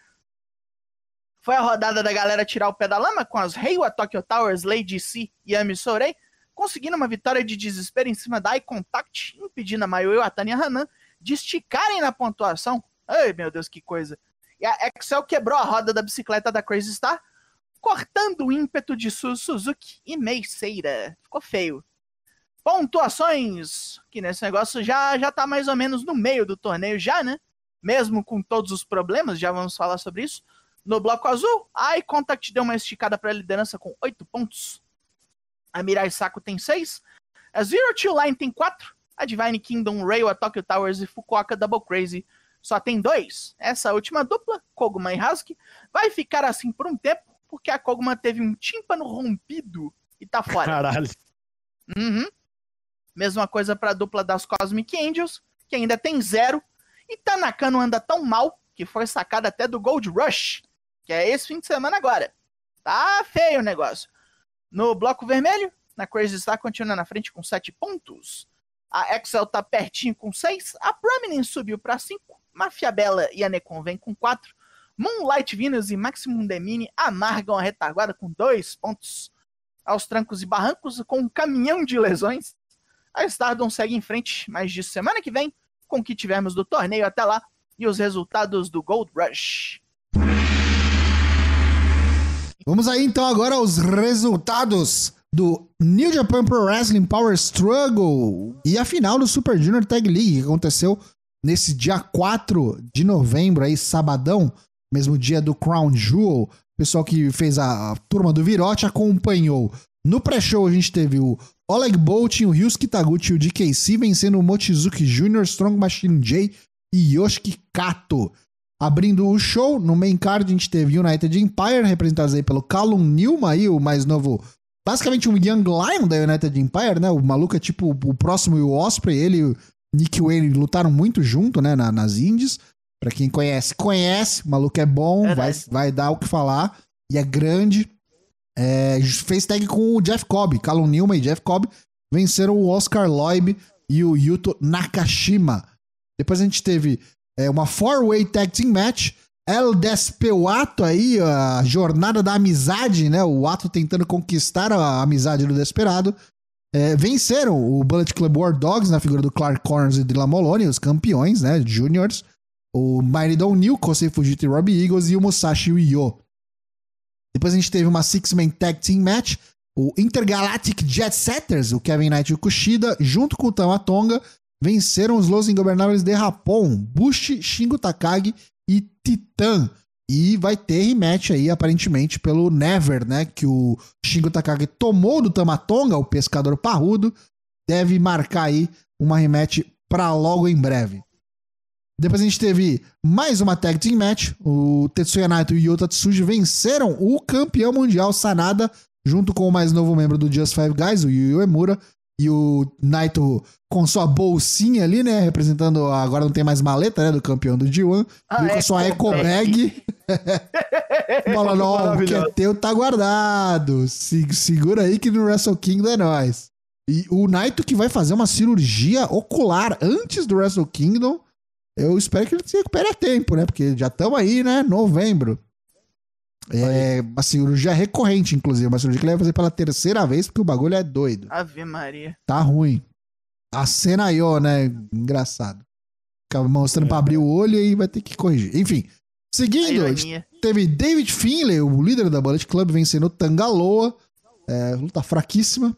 Foi a rodada da galera tirar o pé da lama com as Reiwa Tokyo Towers, Lady C e Ami Sorei, conseguindo uma vitória de desespero em cima da Eye Contact, impedindo a Mayu e a Tanya Hanan de esticarem na pontuação. Ai, meu Deus, que coisa. E a Excel quebrou a roda da bicicleta da Crazy Star, cortando o ímpeto de Su Suzuki e Meiseira. Ficou feio. Pontuações, que nesse negócio já, já tá mais ou menos no meio do torneio já, né? Mesmo com todos os problemas, já vamos falar sobre isso. No bloco azul, a iContact deu uma esticada para a liderança com 8 pontos. A Mirai Saco tem 6. A Zero Two Line tem 4. A Divine Kingdom, Reiwa Tokyo Towers e Fukuoka Double Crazy só tem 2. Essa última dupla, Koguma e Hasuki, vai ficar assim por um tempo, porque a Koguma teve um tímpano rompido e tá fora. Caralho. Uhum. Mesma coisa pra dupla das Cosmic Angels, que ainda tem zero. E Tanaka não anda tão mal, que foi sacada até do Gold Rush, que é esse fim de semana agora. Tá feio o negócio. No bloco vermelho, na Crazy Star continua na frente com 7 pontos. A Excel tá pertinho com 6. A Prominence subiu para 5. Mafia Bella e a Necon vem com 4. Moonlight Venus e Maximum Demini amargam a retaguarda com 2 pontos. Aos trancos e barrancos, com um caminhão de lesões, a Stardom segue em frente, mas de semana que vem, com o que tivermos do torneio até lá e os resultados do Gold Rush. Vamos aí então agora aos resultados do New Japan Pro Wrestling Power Struggle e a final do Super Junior Tag League que aconteceu nesse dia 4 de novembro aí, sabadão, mesmo dia do Crown Jewel. O pessoal que fez a, a turma do Virote acompanhou. No pré-show a gente teve o Oleg Bolt, o Ryusuke Taguchi e o DKC vencendo o Mochizuki Jr., Strong Machine J e Yoshiki Kato. Abrindo o show, no main card a gente teve United Empire, representados aí pelo Callum Newman aí, o mais novo, basicamente um Young Lion da United Empire, né? O maluco é tipo o próximo e o Osprey, ele e o Nick Wayne lutaram muito junto, né, na- nas indies. Pra quem conhece, conhece, o maluco é bom, vai, Verdade. vai dar o que falar, e é grande. É, fez tag com o Jeff Cobb, Callum Newman e Jeff Cobb venceram o Oscar Loib e o Yuto Nakashima. Depois a gente teve é, uma four-way tag team match. El Despewato aí, a jornada da amizade, né? O Ato tentando conquistar a amizade do Desperado. É, venceram o Bullet Club War Dogs na figura do Clark Corners e Dylan Moloney, os campeões, né? Juniors. O Mighty New, Kosei Fujita e Robbie Eagles e o Musashi Uyo. Depois a gente teve uma Six-Man Tag Team Match. O Intergalactic Jet Setters, o Kevin Knight e o Kushida, junto com o Tamatonga, venceram os Los Ingobernáveis de Rapon, Bushi, Shingo Takagi e Titan. E vai ter rematch aí, aparentemente, pelo Never, né? Que o Shingo Takagi tomou do Tamatonga, o pescador parrudo. Deve marcar aí uma rematch pra logo em breve. Depois a gente teve mais uma tag team match. O Tetsuya Naito e o Yota Tsuji venceram o campeão mundial Sanada, junto com o mais novo membro do Just Five Guys, o Yu Emura, e o Naito com sua bolsinha ali, né? Representando. Agora não tem mais maleta, né? Do campeão do G1. Ah, Veio com a sua Eco Eco Bag. Falando, ó, o que é teu tá guardado. Se- segura aí que no Wrestle Kingdom é nóis. E o Naito que vai fazer uma cirurgia ocular antes do Wrestle Kingdom. Eu espero que ele se recupere a tempo, né? Porque já estamos aí, né? Novembro. É uma cirurgia recorrente, inclusive. Uma cirurgia que ele vai fazer pela terceira vez, porque o bagulho é doido. Ave Maria. Tá ruim. A cena aí, ó, né? Engraçado. Fica mostrando pra abrir o olho e vai ter que corrigir. Enfim. Seguindo, teve David Finlay, o líder da Bullet Club, vencendo o Tangaloa. É, luta fraquíssima.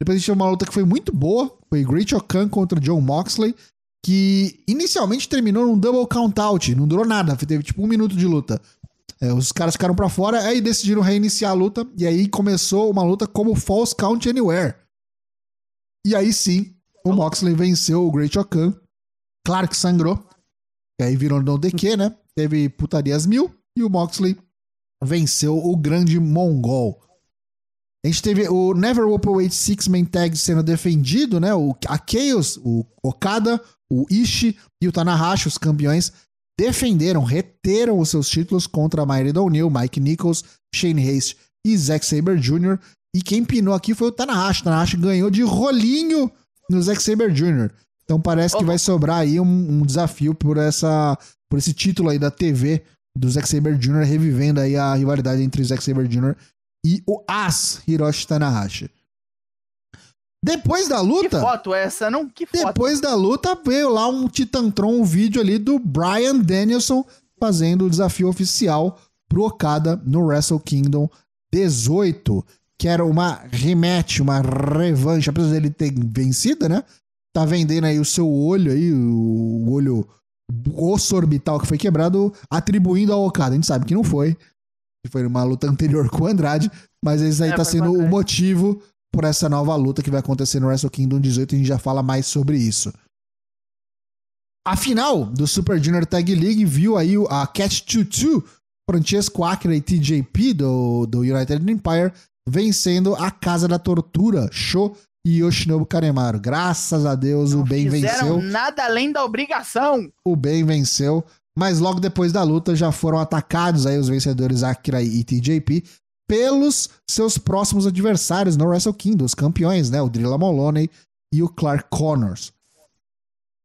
Depois a gente teve uma luta que foi muito boa. Foi Great Okan contra John Moxley. Que inicialmente terminou num double count out. Não durou nada. Teve tipo um minuto de luta. É, os caras ficaram pra fora, aí decidiram reiniciar a luta. E aí começou uma luta como False Count Anywhere. E aí sim, o Moxley venceu o Great Okan. Claro que sangrou. E aí virou no DQ, né? Teve putarias mil. E o Moxley venceu o grande Mongol. A gente teve o Never Openweight Six Man Tag sendo defendido, né? O, a Chaos, o Okada, o Ishii e o Tanahashi, os campeões, defenderam, reteram os seus títulos contra a Mairi O'Neill, Mike Nichols, Shane Haste e Zack Saber Jr. E quem pinou aqui foi o Tanahashi. O Tanahashi ganhou de rolinho no Zack Saber Jr. Então parece que vai sobrar aí um, um desafio por essa por esse título aí da TV do Zack Saber Jr. revivendo aí a rivalidade entre o Zack Saber Jr. e o As Hiroshi Tanahashi. Depois da Que luta, foto essa, não? Que foto. depois da luta veio lá um Titantron, um vídeo ali do Brian Danielson fazendo o desafio oficial pro Okada no Wrestle Kingdom 18, que era uma rematch, uma revanche, apesar dele ter vencido, né? Tá vendendo aí o seu olho aí, o olho osso orbital que foi quebrado, atribuindo ao Okada. A gente sabe que não foi, que foi numa luta anterior com o Andrade, mas esse aí É, tá sendo o motivo por essa nova luta que vai acontecer no Wrestle Kingdom 18 e a gente já fala mais sobre isso. A final do Super Junior Tag League viu aí o- a Catch 22, Francesco Akira e TJP do, do United Empire vencendo a Casa da Tortura, Sho e Yoshinobu Kanemaru. Graças a Deus o bem Fizeram venceu nada além da obrigação. o bem venceu, mas logo depois da luta já foram atacados aí os vencedores Akira e TJP pelos seus próximos adversários no Wrestle Kingdom, os campeões, né? O Drilla Moloney e o Clark Connors.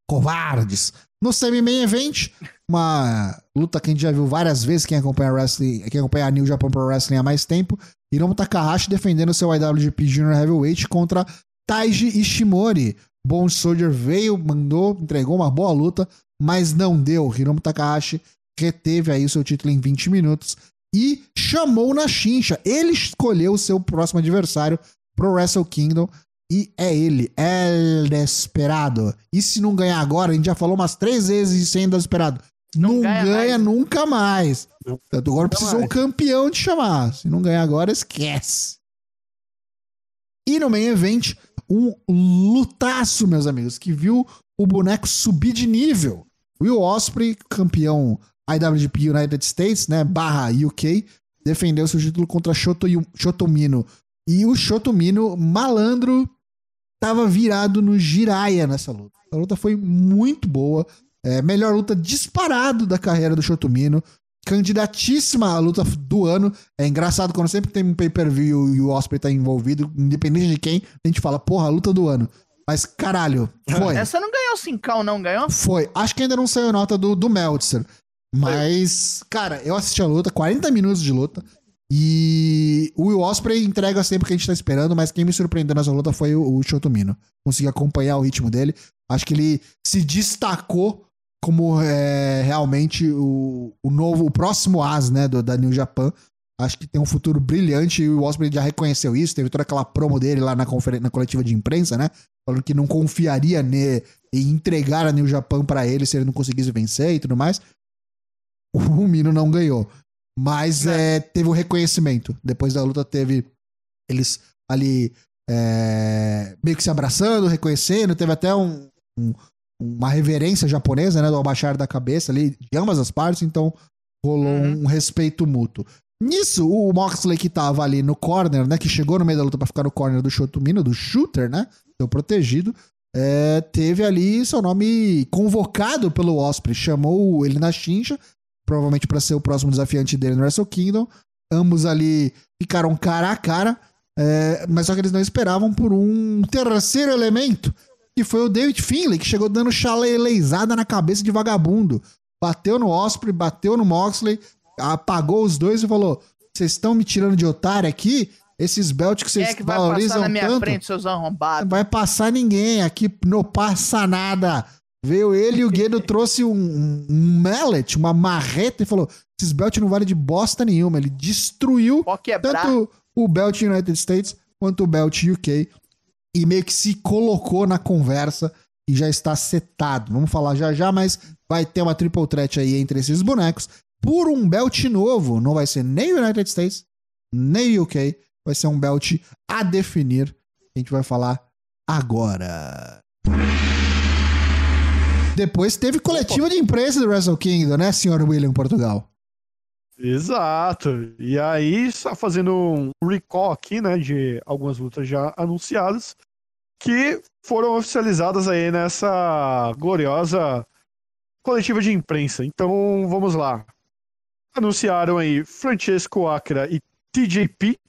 Covardes. No semi-main event, uma luta que a gente já viu várias vezes, quem acompanha wrestling, quem acompanha a New Japan Pro Wrestling há mais tempo, Hiromu Takahashi defendendo seu IWGP Junior Heavyweight contra Taiji Ishimori. Bone Soldier veio, mandou, entregou uma boa luta, mas não deu. Hiromu Takahashi reteve aí o seu título em 20 minutos e chamou na chincha. Ele escolheu o seu próximo adversário pro Wrestle Kingdom e é ele, El Desperado. E se não ganhar agora, a gente já falou umas três vezes isso ainda Desperado. Não, Não ganha, ganha mais. nunca mais. Tanto agora precisou o campeão de chamar. Se não ganhar agora, esquece. E no main event, um lutaço, meus amigos, que viu o boneco subir de nível. Will Osprey, campeão IWGP United States, né, barra UK, defendeu seu título contra Shoto, Shotomino. E o Shotomino, malandro, tava virado no Jiraya nessa luta. A luta foi muito boa. É, melhor luta disparado da carreira do Shotomino. Candidatíssima à luta do ano. É engraçado quando sempre tem um pay-per-view e o Osprey tá envolvido, independente de quem, a gente fala, porra, luta do ano. Mas caralho, foi. Essa não ganhou cincão, não ganhou? Foi. Acho que ainda não saiu nota do, do Meltzer. Mas, cara, eu assisti a luta, 40 minutos de luta. E o Will Osprey entrega sempre o que a gente tá esperando, mas quem me surpreendeu nessa luta foi o, o Shotomino. Consegui acompanhar o ritmo dele. Acho que ele se destacou como é, realmente o, o novo, o próximo as, né, do, da New Japan. Acho que tem um futuro brilhante e o Osprey já reconheceu isso. Teve toda aquela promo dele lá na, na coletiva de imprensa, né? Falando que não confiaria ne, em entregar a New Japan pra ele se ele não conseguisse vencer e tudo mais. O Mino não ganhou. Mas é, teve o reconhecimento. Depois da luta teve eles ali é, meio que se abraçando, reconhecendo. Teve até um- um- uma reverência japonesa, né? Do abaixar da cabeça ali, de ambas as partes. Então rolou Uhum. um respeito mútuo. Nisso, o Moxley que tava ali no corner, né? Que chegou no meio da luta pra ficar no corner do Shotomino, do shooter, né? Deu protegido. é, teve ali seu nome convocado pelo Osprey. Chamou ele na chincha, provavelmente pra ser o próximo desafiante dele no Wrestle Kingdom. Ambos ali ficaram cara a cara. é, mas só que eles não esperavam por um terceiro elemento, que foi o David Finlay, que chegou dando chaleleizada na cabeça de vagabundo. Bateu no Osprey, bateu no Moxley, apagou os dois e falou: Vocês estão me tirando de otário aqui? Esses belts que Quem vocês é que vai passar valorizam na minha tanto. frente, seus Não arrombados? vai passar ninguém, aqui não passa nada. Veio ele e o Guedo trouxe um, um, mallet, uma marreta e falou: esses belts não valem de bosta nenhuma. Ele destruiu tanto o belt United States quanto o belt UK e meio que se colocou na conversa e já está setado. Vamos falar já já, mas vai ter uma triple threat aí entre esses bonecos por um belt novo. Não vai ser nem o United States, nem o UK. Vai ser um belt a definir. A gente vai falar agora. Depois teve coletiva de imprensa do Wrestle Kingdom, né, senhor William Portugal? Exato. E aí, só fazendo um recall aqui, né, de algumas lutas já anunciadas, que foram oficializadas aí nessa gloriosa coletiva de imprensa. Então, vamos lá. Anunciaram aí Francesco Acra e TJP,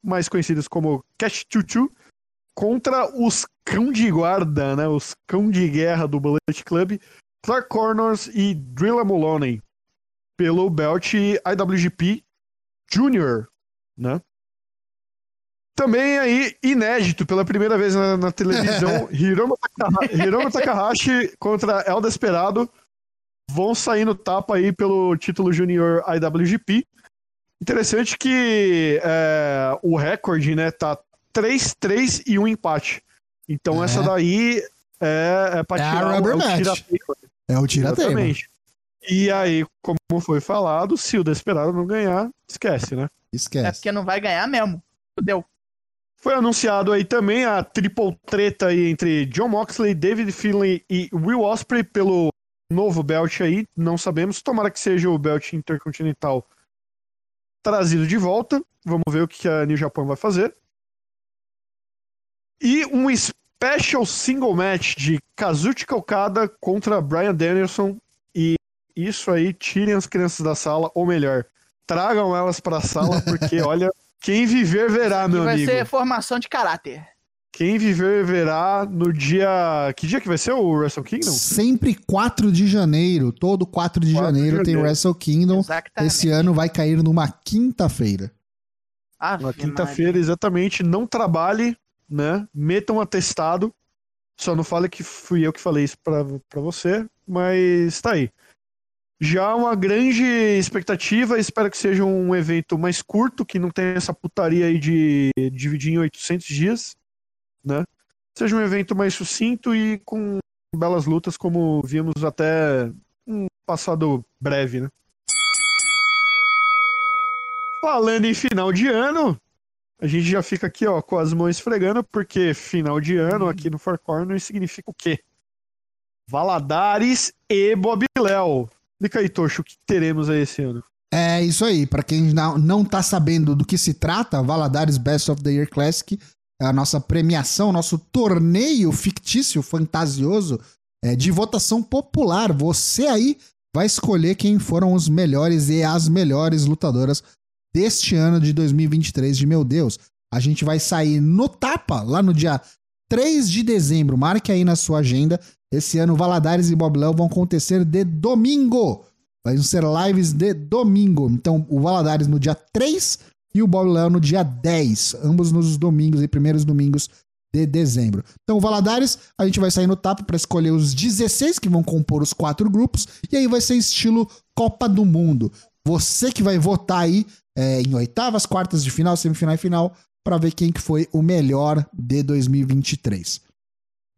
mais conhecidos como Cash Chuchu, contra os cão de guarda, né, os cão de guerra do Bullet Club, Clark Corners e Drilla Moloney pelo belt IWGP Junior, né? Também aí, inédito, pela primeira vez na, na televisão, Hiromu, Taka- Hiromu Takahashi contra El Desperado vão sair no tapa aí pelo título Junior IWGP. Interessante que é, o recorde, né, tá 3-3 e um empate. Então É. essa daí é, é pra É a tirar o- rubber é o match. tira-teima. É o tira-teima. Exatamente. E aí, como foi falado, se o Desperado não ganhar, esquece, né? É Esquece. porque não vai ganhar mesmo. Fudeu. Foi anunciado aí também a triple treta aí entre John Moxley, David Finlay e Will Ospreay pelo novo belt aí. Não sabemos. Tomara que seja o belt intercontinental trazido de volta. Vamos ver o que a New Japan vai fazer. E um special single match de Kazuchika Okada contra Brian Danielson. E isso aí, tirem as crianças da sala, ou melhor, tragam elas pra sala, porque olha, quem viver verá, meu vai amigo. ser formação de caráter. Quem viver verá no dia. Que dia que vai ser o Wrestle Kingdom? Sempre 4 de janeiro, todo 4 de 4 de janeiro tem janeiro. Wrestle Kingdom. Exatamente. Esse ano vai cair numa quinta-feira. Ave Na quinta-feira, exatamente. Não trabalhe, né? Meta um atestado. Só não fale que fui eu que falei isso pra você, mas tá aí. Já uma grande expectativa, espero que seja um evento mais curto, que não tenha essa putaria aí de dividir em 800 dias, né? Seja um evento mais sucinto e com belas lutas, como vimos até um passado breve, né? Falando em final de ano, a gente já fica aqui, ó, com as mãos esfregando, porque final de ano aqui no Four Corners significa o quê? Valadares e Bob Léo. Explica aí, Tocho, o que teremos aí esse ano? É isso aí. Pra quem não, não tá sabendo do que se trata, Valadares Best of the Year Classic é a nossa premiação, nosso torneio fictício, fantasioso, é, de votação popular. Você aí vai escolher quem foram os melhores e as melhores lutadoras deste ano de 2023. De meu Deus, a gente vai sair no tapa lá no dia 3 de dezembro. Marque aí na sua agenda. Esse ano, Valadares e Bob Léo vão acontecer de domingo. Vai ser lives de domingo. Então, o Valadares no dia 3 e o Bob Léo no dia 10. Ambos nos domingos e primeiros domingos de dezembro. Então, o Valadares, a gente vai sair no tapa para escolher os 16 que vão compor os quatro grupos. E aí vai ser estilo Copa do Mundo. Você que vai votar aí é, em oitavas, quartas de final, semifinal e final para ver quem que foi o melhor de 2023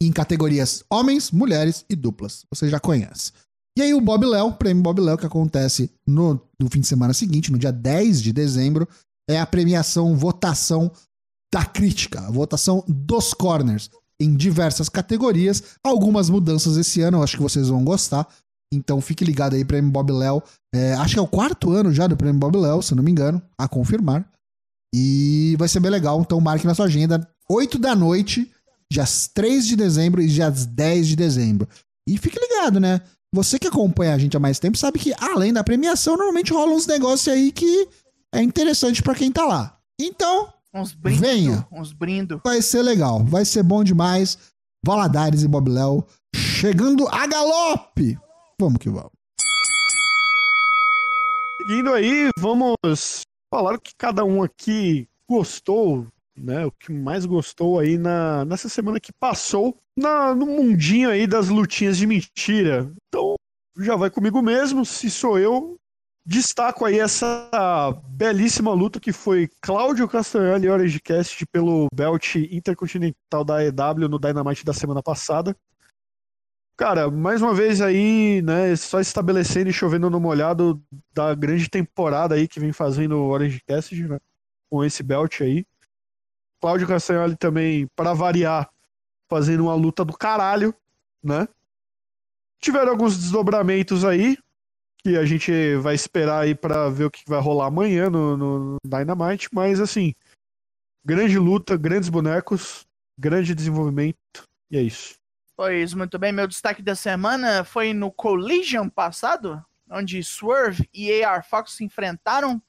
em categorias homens, mulheres e duplas. Você já conhece. E aí o Bob Léo, o prêmio Bob Léo, que acontece no, no fim de semana seguinte, no dia 10 de dezembro, é a premiação votação da crítica, a votação dos corners, em diversas categorias. Algumas mudanças esse ano, eu acho que vocês vão gostar. Então fique ligado aí, Prêmio Bob Léo. É, acho que é o quarto ano já do Prêmio Bob Léo, se eu não me engano, a confirmar. E vai ser bem legal, então marque na sua agenda, 8 da noite, dias 3 de dezembro e dias 10 de dezembro. E fique ligado, né? Você que acompanha a gente há mais tempo sabe que, além da premiação, normalmente rola uns negócios aí que é interessante pra quem tá lá. Então, Uns brindos. Venha. Uns brindos. vai ser legal, vai ser bom demais. Valadares e Bob Léo chegando a galope. Vamos que vamos. Seguindo aí, vamos falar o que cada um aqui gostou, né? O que mais gostou aí na, nessa semana que passou na, no mundinho aí das lutinhas de mentira. Então, já vai comigo mesmo. Se sou eu, destaco aí essa belíssima luta que foi Cláudio Castanhari e Orange Cast pelo belt intercontinental da EW no Dynamite da semana passada. Cara, mais uma vez aí, né, só estabelecendo e chovendo no molhado da grande temporada aí que vem fazendo o Orange Cassidy, né, com esse belt aí. Cláudio Castagnoli também, para variar, fazendo uma luta do caralho, né. Tiveram alguns desdobramentos aí, que a gente vai esperar aí para ver o que vai rolar amanhã no, no Dynamite, mas assim, grande luta, grandes bonecos, grande desenvolvimento, e é isso. Pois muito bem, meu destaque da semana foi no Collision passado, onde Swerve e AR Fox se enfrentaram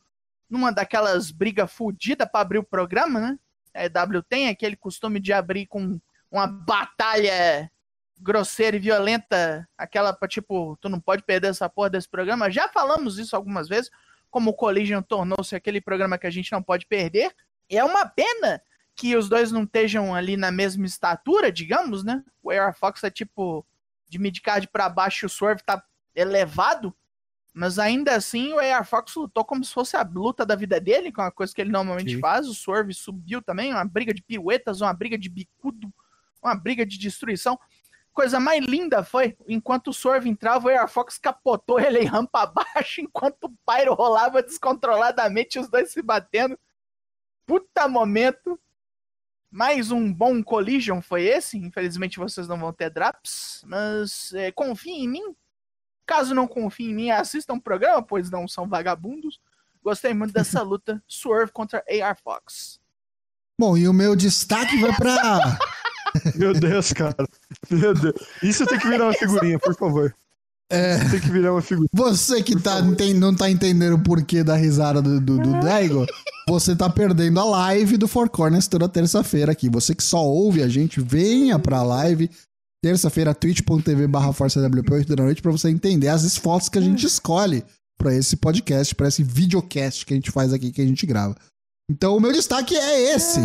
numa daquelas brigas fodidas pra abrir o programa, né? A EW tem aquele costume de abrir com uma batalha grosseira e violenta, aquela pra tipo, tu não pode perder essa porra desse programa. Já falamos isso algumas vezes, como o Collision tornou-se aquele programa que a gente não pode perder. E é uma pena que os dois não estejam ali na mesma estatura, digamos, né? O AR Fox é tipo de midcard pra baixo e o Swerve tá elevado, mas ainda assim o AR Fox lutou como se fosse a luta da vida dele, que é uma coisa que ele normalmente Sim. faz. O Swerve subiu também, uma briga de piruetas, uma briga de bicudo, uma briga de destruição. Coisa mais linda foi, enquanto o Swerve entrava, o AR Fox capotou ele em rampa abaixo, enquanto o Pyro rolava descontroladamente, os dois se batendo. Puta momento. Mais um bom Collision foi esse. Infelizmente vocês não vão ter drops, mas é, confiem em mim. Caso não confiem em mim, assistam o programa, pois não são vagabundos. Gostei muito dessa luta. Swerve contra AR Fox. Bom, e o meu destaque vai pra. Meu Deus, cara. Meu Deus. Isso tem que virar uma figurinha, por favor. É, Tem que virar uma figurinha. você que tá, enten- não tá entendendo o porquê da risada do, do, do Daigo, você tá perdendo a live do Four Corners toda terça-feira aqui. Você que só ouve a gente, venha pra live. Terça-feira, twitch.tv barra ForçaWP, 8 da noite, pra você entender as fotos que a gente escolhe pra esse podcast, pra esse videocast que a gente faz aqui, que a gente grava. Então, o meu destaque é esse,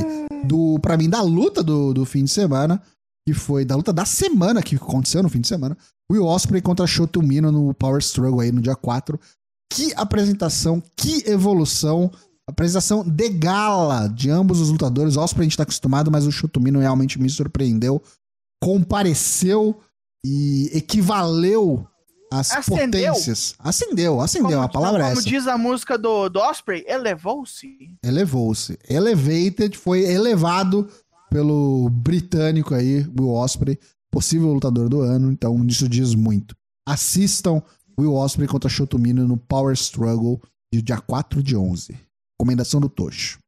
do para mim, da luta do, do fim de semana, que foi da luta da semana que aconteceu no fim de semana. Will Ospreay contra Shoto Mino no Power Struggle aí no dia 4. Que apresentação, que evolução. Apresentação de gala de ambos os lutadores. Osprey a gente tá acostumado, mas o Shoto Mino realmente me surpreendeu. Compareceu e equivaleu às Acendeu. potências. Acendeu, acendeu. a palavra é como essa. diz a música do, do Osprey, elevou-se. Elevou-se. Elevated foi elevado pelo britânico aí, Will Osprey, possível lutador do ano, então isso diz muito. Assistam Will Osprey contra Shoto Mino no Power Struggle de dia 4 de 11. Recomendação do Tocho.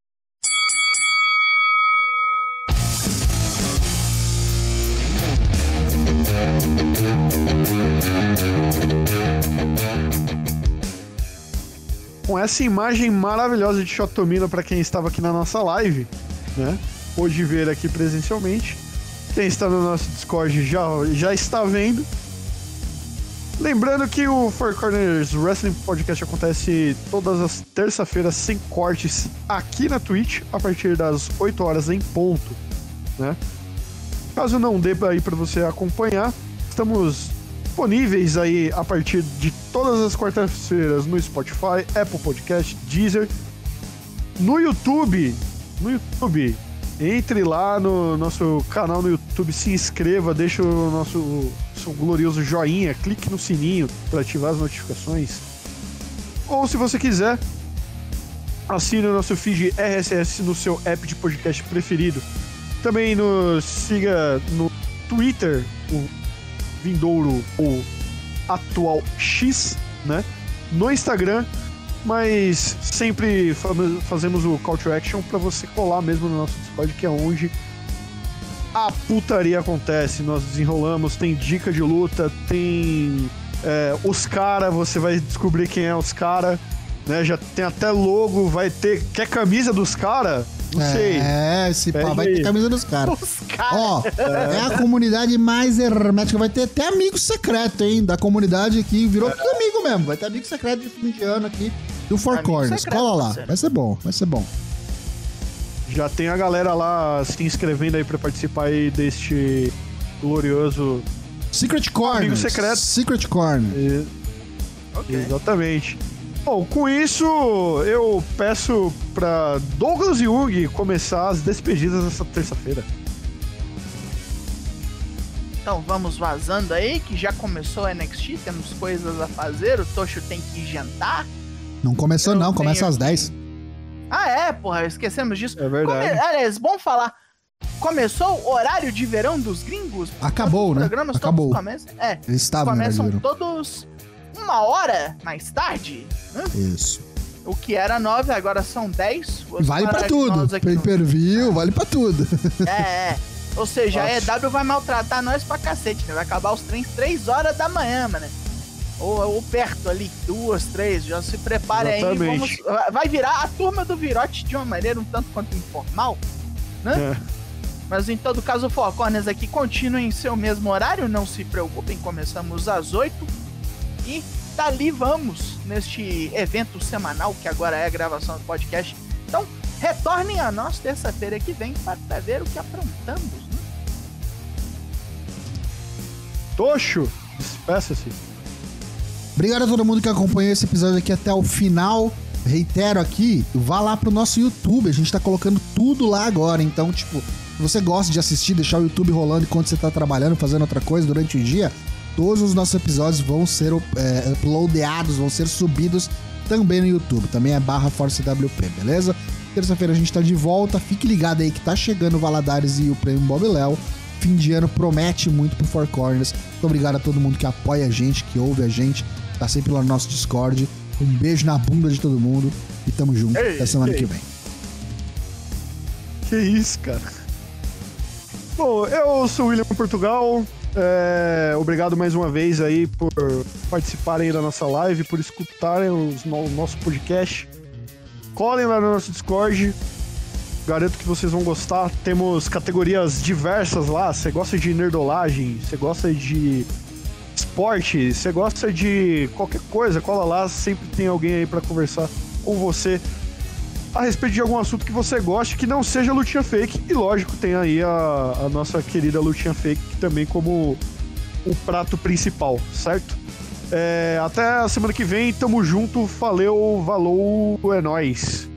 Com essa imagem maravilhosa de Shotomino para quem estava aqui na nossa live, né? Pôde ver aqui presencialmente. Quem está no nosso Discord já, já está vendo. Lembrando que o Four Corners Wrestling Podcast acontece todas as terça-feiras sem cortes aqui na Twitch, a partir das 8 horas em ponto, né? Caso não dê aí para você acompanhar, estamos disponíveis aí a partir de todas as quartas-feiras no Spotify, Apple Podcast, Deezer, no YouTube, no YouTube. Entre lá no nosso canal no YouTube, se inscreva, deixa o nosso seu glorioso joinha, clique no sininho para ativar as notificações. Ou se você quiser, assine o nosso feed RSS no seu app de podcast preferido. Também nos siga no Twitter, o vindouro ou atual X, né? No Instagram, mas sempre fa- fazemos o call to action pra você colar mesmo no nosso Discord, que é onde a putaria acontece. Nós desenrolamos, tem dica de luta, tem é, os cara, você vai descobrir quem é os cara, né? Já tem até logo, vai ter. Quer camisa dos cara? Não sei. É, esse pá, vai ter camisa dos caras. Ó, é a comunidade mais hermética. Vai ter até amigo secreto, hein? Da comunidade aqui. Virou tudo amigo mesmo. Vai ter amigo secreto de fim de ano aqui do Four Amigo Corners. secreto, Cola lá. Vai ser bom, vai ser bom. Já tem a galera lá se inscrevendo aí pra participar aí deste glorioso. Secret Corners. secreto. Secret Corner. e- Exatamente. Bom, com isso, eu peço pra Douglas Jung começar as despedidas dessa terça-feira. Então vamos vazando aí, que já começou o NXT, temos coisas a fazer, o Tocho tem que jantar. Não começou, Eu não. Começa às que- 10. Ah, é, porra, esquecemos disso. É verdade. Come... Aliás, bom falar. Começou o horário de verão dos gringos? Acabou, Os né? programas Acabou. todos começam. É, Eles estavam começam horário de todos uma hora mais tarde. né? Isso. O que era nove, agora são dez. Vale pra maravilhosos tudo. Pay per view, vale pra tudo. É, é. Ou seja, a Nossa. EW vai maltratar nós pra cacete, né? Vai acabar os trens três horas da manhã, mano. Ou, ou perto ali, duas, três, já se prepare aí. Vamos, vai virar a turma do Virote de uma maneira um tanto quanto informal, né? É. Mas em todo caso, o Four Corners aqui continua em seu mesmo horário, não se preocupem, começamos às 8 e dali vamos neste evento semanal que agora é a gravação do podcast. Então, retornem a nós terça-feira que vem para ver o que aprontamos. Né? Tocho, despeça-se. Obrigado a todo mundo que acompanhou esse episódio aqui até o final. Reitero aqui, vá lá pro nosso YouTube. A gente tá colocando tudo lá agora. Então, tipo, se você gosta de assistir, deixar o YouTube rolando enquanto você tá trabalhando, fazendo outra coisa durante o dia, todos os nossos episódios vão ser é, uploadados, vão ser subidos também no YouTube. Também é barra ForceWP, beleza? Terça-feira a gente tá de volta. Fique ligado aí que tá chegando o Valadares e o Prêmio Bob Léo. Fim de ano promete muito pro Four Corners. Muito obrigado a todo mundo que apoia a gente, que ouve a gente, tá sempre lá no nosso Discord. Um beijo na bunda de todo mundo e tamo junto Ei, até semana ei. que vem. Que isso, cara. Bom, eu sou o William Portugal. É, obrigado mais uma vez aí por participarem da nossa live, por escutarem os o nosso podcast. Colhem lá no nosso Discord. Garanto que vocês vão gostar. Temos categorias diversas lá. Você gosta de nerdolagem, você gosta de esporte, você gosta de qualquer coisa, cola lá. Sempre tem alguém aí pra conversar com você a respeito de algum assunto que você goste, que não seja lutinha fake. E lógico, tem aí a, a nossa querida lutinha fake também como o prato principal, certo? É, até a semana que vem, tamo junto, valeu, valou, é nóis.